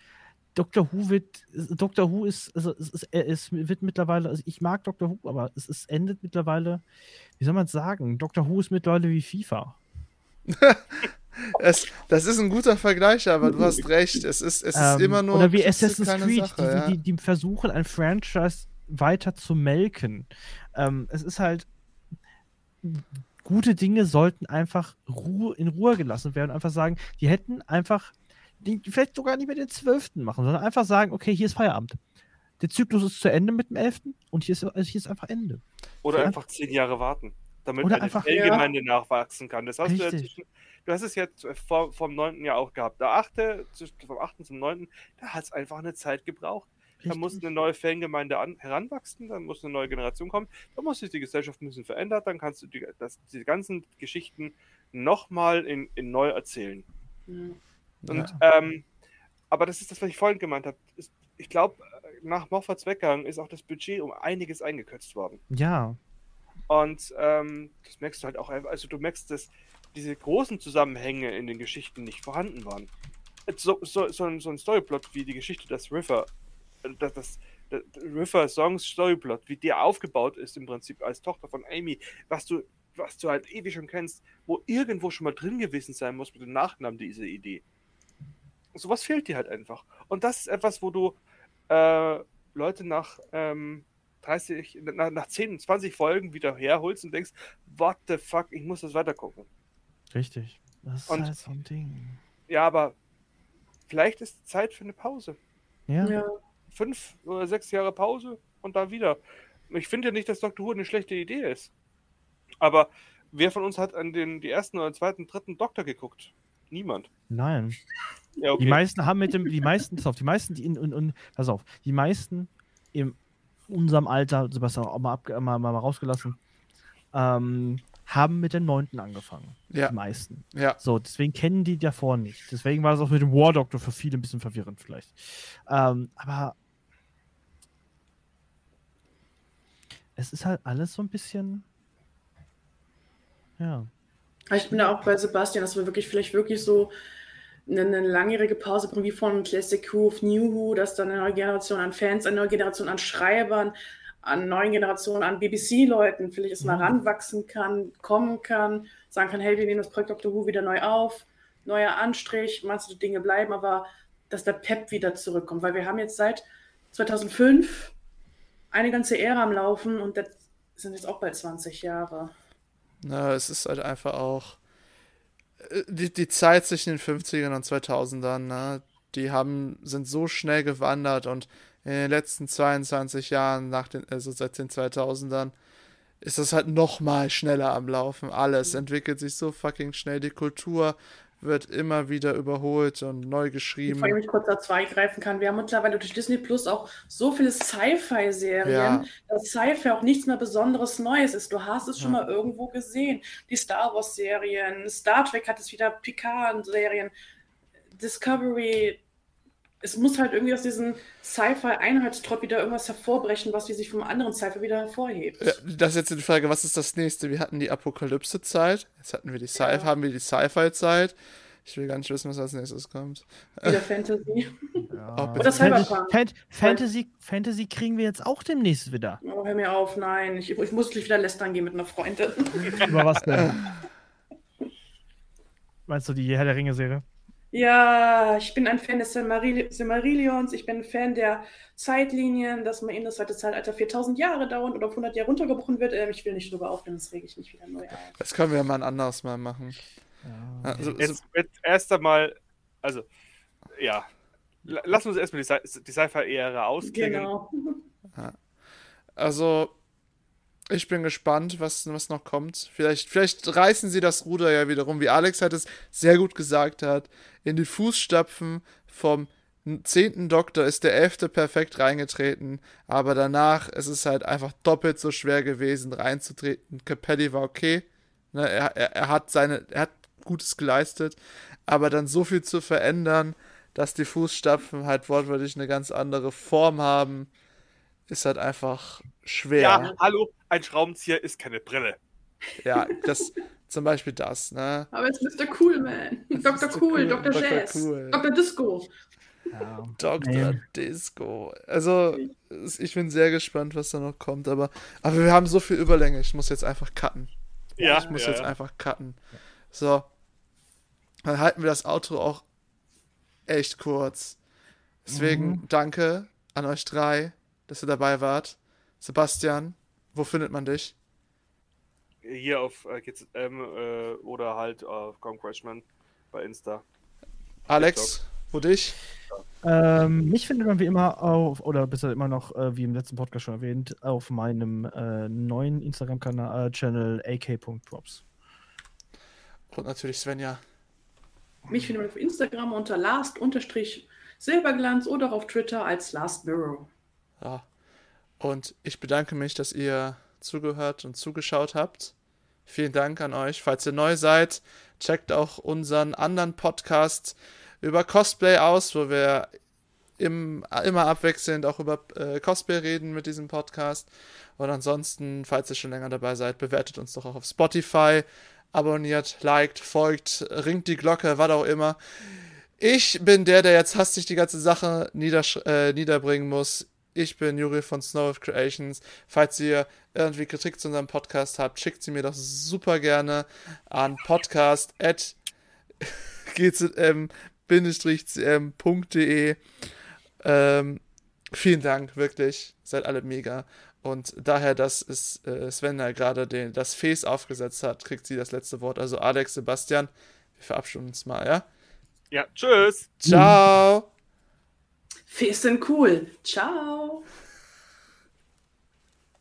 Dr. Who wird, Dr. Who ist, also es, ist, er- es wird mittlerweile, also ich mag Dr. Who, aber es ist, endet mittlerweile, wie soll man es sagen? Dr. Who ist mittlerweile wie FIFA. es, das ist ein guter Vergleich, aber du hast recht. Es ist, es ist Ähm, immer nur. oder wie Assassin's Creed, Sache, die, ja. die, die versuchen, ein Franchise weiter zu melken. Ähm, es ist halt. Gute Dinge sollten einfach Ruhe, in Ruhe gelassen werden und einfach sagen, die hätten einfach, die, vielleicht sogar nicht mehr den 12. machen, sondern einfach sagen, okay, hier ist Feierabend. Der Zyklus ist zu Ende mit dem 11. und hier ist, also hier ist einfach Ende. Oder Ja. einfach zehn Jahre warten, damit Oder einfach- Fangemeinde nachwachsen kann. Das hast du, ja zwischen, du hast es jetzt vor, vom 9. Jahr auch gehabt. Der 8., zwischen- vom 8. zum 9., da hat es einfach eine Zeit gebraucht. Da muss eine neue Fangemeinde an, heranwachsen, dann muss eine neue Generation kommen, dann muss sich die Gesellschaft ein bisschen verändern, dann kannst du die, das, die ganzen Geschichten nochmal in, in neu erzählen. Mhm. Und, ähm, aber das ist das, was ich vorhin gemeint habe. Ich glaube, nach Moffards Weggang ist auch das Budget um einiges eingekürzt worden. Ja, Und ähm, das merkst du halt auch, einfach- also du merkst, dass diese großen Zusammenhänge in den Geschichten nicht vorhanden waren. So, so, so, ein, so ein Storyplot wie die Geschichte des River, äh, das, das, das River Songs Storyplot, wie der aufgebaut ist im Prinzip als Tochter von Amy, was du, was du halt ewig schon kennst, wo irgendwo schon mal drin gewesen sein muss mit dem Nachnamen dieser Idee. Sowas fehlt dir halt einfach. Und das ist etwas, wo du äh, Leute nach ähm, 30, nach, nach 10, 20 Folgen wieder herholst und denkst, what the fuck, ich muss das weitergucken. richtig. Das ist Und- halt so ein Ding. Ja, aber vielleicht ist Zeit für eine Pause. Ja. Ja. Fünf oder sechs Jahre Pause und dann wieder. Ich finde ja nicht, dass Doctor Who eine schlechte Idee ist. Aber wer von uns hat an den die ersten oder zweiten, dritten Doktor geguckt? Niemand. Nein. Ja, okay. Die meisten haben mit dem, die meisten, pass auf, die meisten, die in, in, in pass auf, die meisten in unserem Alter, Sebastian auch mal, ab, mal, mal, mal rausgelassen, ähm, haben mit dem neunten angefangen. Ja. Die meisten. Ja, So, deswegen kennen die davor nicht. Deswegen war es auch mit dem War Doctor für viele ein bisschen verwirrend vielleicht. Ähm, aber es ist halt alles so ein bisschen. Ja. Ich bin da auch bei Sebastian, dass wir wirklich vielleicht wirklich so eine, eine langjährige Pause bringen, wie von Classic Who auf New Who, dass dann eine neue Generation an Fans, eine neue Generation an Schreibern, an neuen Generationen an BBC-Leuten vielleicht erstmal Mhm. ranwachsen kann, kommen kann, sagen kann, hey, wir nehmen das Projekt Doctor Who wieder neu auf, neuer Anstrich, manche Dinge bleiben, aber dass der Pep wieder zurückkommt, weil wir haben jetzt seit 2005 eine ganze Ära am Laufen und das sind jetzt auch bald 20 Jahre. na, es ist halt einfach auch. äh, Die, die Zeit zwischen den 50ern und 2000ern, ne, die haben, sind so schnell gewandert und in den letzten 22 Jahren, nach den, also seit den 2000ern, ist das halt noch mal schneller am Laufen. Alles entwickelt sich so fucking schnell. Die Kultur wird immer wieder überholt und neu geschrieben. Bevor ich mich kurz dazu eingreifen kann, wir haben mittlerweile durch Disney Plus auch so viele Sci-Fi-Serien, Ja. dass Sci-Fi auch nichts mehr Besonderes Neues ist. Du hast es schon Ja. mal irgendwo gesehen. Die Star Wars-Serien, Star Trek hat es wieder, Picard-Serien, Discovery. Es muss halt irgendwie aus diesem Sci-Fi-Einheitstrott wieder irgendwas hervorbrechen, was die sich vom anderen Sci-Fi wieder hervorhebt. Ja, das ist jetzt die Frage, was ist das nächste? Wir hatten die Apokalypse-Zeit, jetzt hatten wir die Sci Ja. haben wir die Sci-Fi-Zeit. Ich will gar nicht wissen, was als nächstes kommt. Wieder Fantasy. Bitte. Oder Fantasy, Cyberpunk. Fan- Fantasy, Fantasy kriegen wir jetzt auch demnächst wieder. Oh, hör mir auf, nein. Ich, ich muss gleich wieder lästern gehen mit einer Freundin. Über was denn? Meinst du die Herr der Ringe-Serie? Ja, ich bin ein Fan des Silmaril- Silmarillions, ich bin ein Fan der Zeitlinien, dass man in das zweite Zeitalter 4000 Jahre dauert oder auf 100 Jahre runtergebrochen wird. Ähm, ich will nicht drüber aufnehmen, das rege ich mich wieder neu auf. Das können wir ja mal ein anderes Mal machen. Also, so, Jetzt wird erst einmal, also, ja. La- Lass uns erstmal die, Sci- die Sci-Fi-Ära ausklingen. Genau. also, ich bin gespannt, was, was noch kommt. Vielleicht, vielleicht reißen sie das Ruder ja wiederum, wie Alex hat es sehr gut gesagt hat. In die Fußstapfen vom zehnten Doktor ist der elfte perfekt reingetreten, aber danach ist es halt einfach doppelt so schwer gewesen, reinzutreten. Capelli war okay. Ne, er, er, er hat seine, er hat Gutes geleistet, aber dann so viel zu verändern, dass die Fußstapfen halt wortwörtlich eine ganz andere Form haben, ist halt einfach schwer. Ja, hallo, ein Schraubenzieher ist keine Brille. Ja, das zum Beispiel das, ne? Aber jetzt Mr. Cool Man, Dr. Cool, Cool, Dr. Dr. Jazz, Cool. Dr. Disco. Ja. Dr. Disco. Also, ich bin sehr gespannt, was da noch kommt, aber, aber wir haben so viel Überlänge, ich muss jetzt einfach cutten. Ja, ich muss ja, jetzt ja. einfach cutten. So, dann halten wir das Outro auch echt kurz. Deswegen Mhm. danke an euch drei, dass ihr dabei wart. Sebastian, wo findet man dich? Hier auf äh, GZM äh, oder halt auf Concrashman bei Insta. Alex, wo dich? Ähm, mich findet man wie immer auf, oder besser immer noch, äh, wie im letzten Podcast schon erwähnt, auf meinem äh, neuen Instagram-Channel ak.props. Und natürlich Svenja. Mich findet man auf Instagram unter last-silberglanz oder auf Twitter als Last Mirror. Ja. Und ich bedanke mich, dass ihr zugehört und zugeschaut habt. Vielen Dank an euch. Falls ihr neu seid, checkt auch unseren anderen Podcast über Cosplay aus, wo wir im, immer abwechselnd auch über äh, Cosplay reden mit diesem Podcast. Und ansonsten, falls ihr schon länger dabei seid, bewertet uns doch auch auf Spotify, abonniert, liked, folgt, ringt die Glocke, was auch immer. Ich bin der, der jetzt hastig die ganze Sache äh, niederbringen muss. Ich bin Juri von Snow of Creations. Falls ihr irgendwie Kritik zu unserem Podcast habt, schickt sie mir doch super gerne an podcast.gzm-cm.de. Ähm, vielen Dank, wirklich. Seid alle mega. Und daher, dass es äh, Sven da gerade den, das Face aufgesetzt hat, kriegt sie das letzte Wort. Also Alex, Sebastian, wir verabschieden uns mal, ja? Ja, tschüss! Ciao! Fes sind cool. Ciao.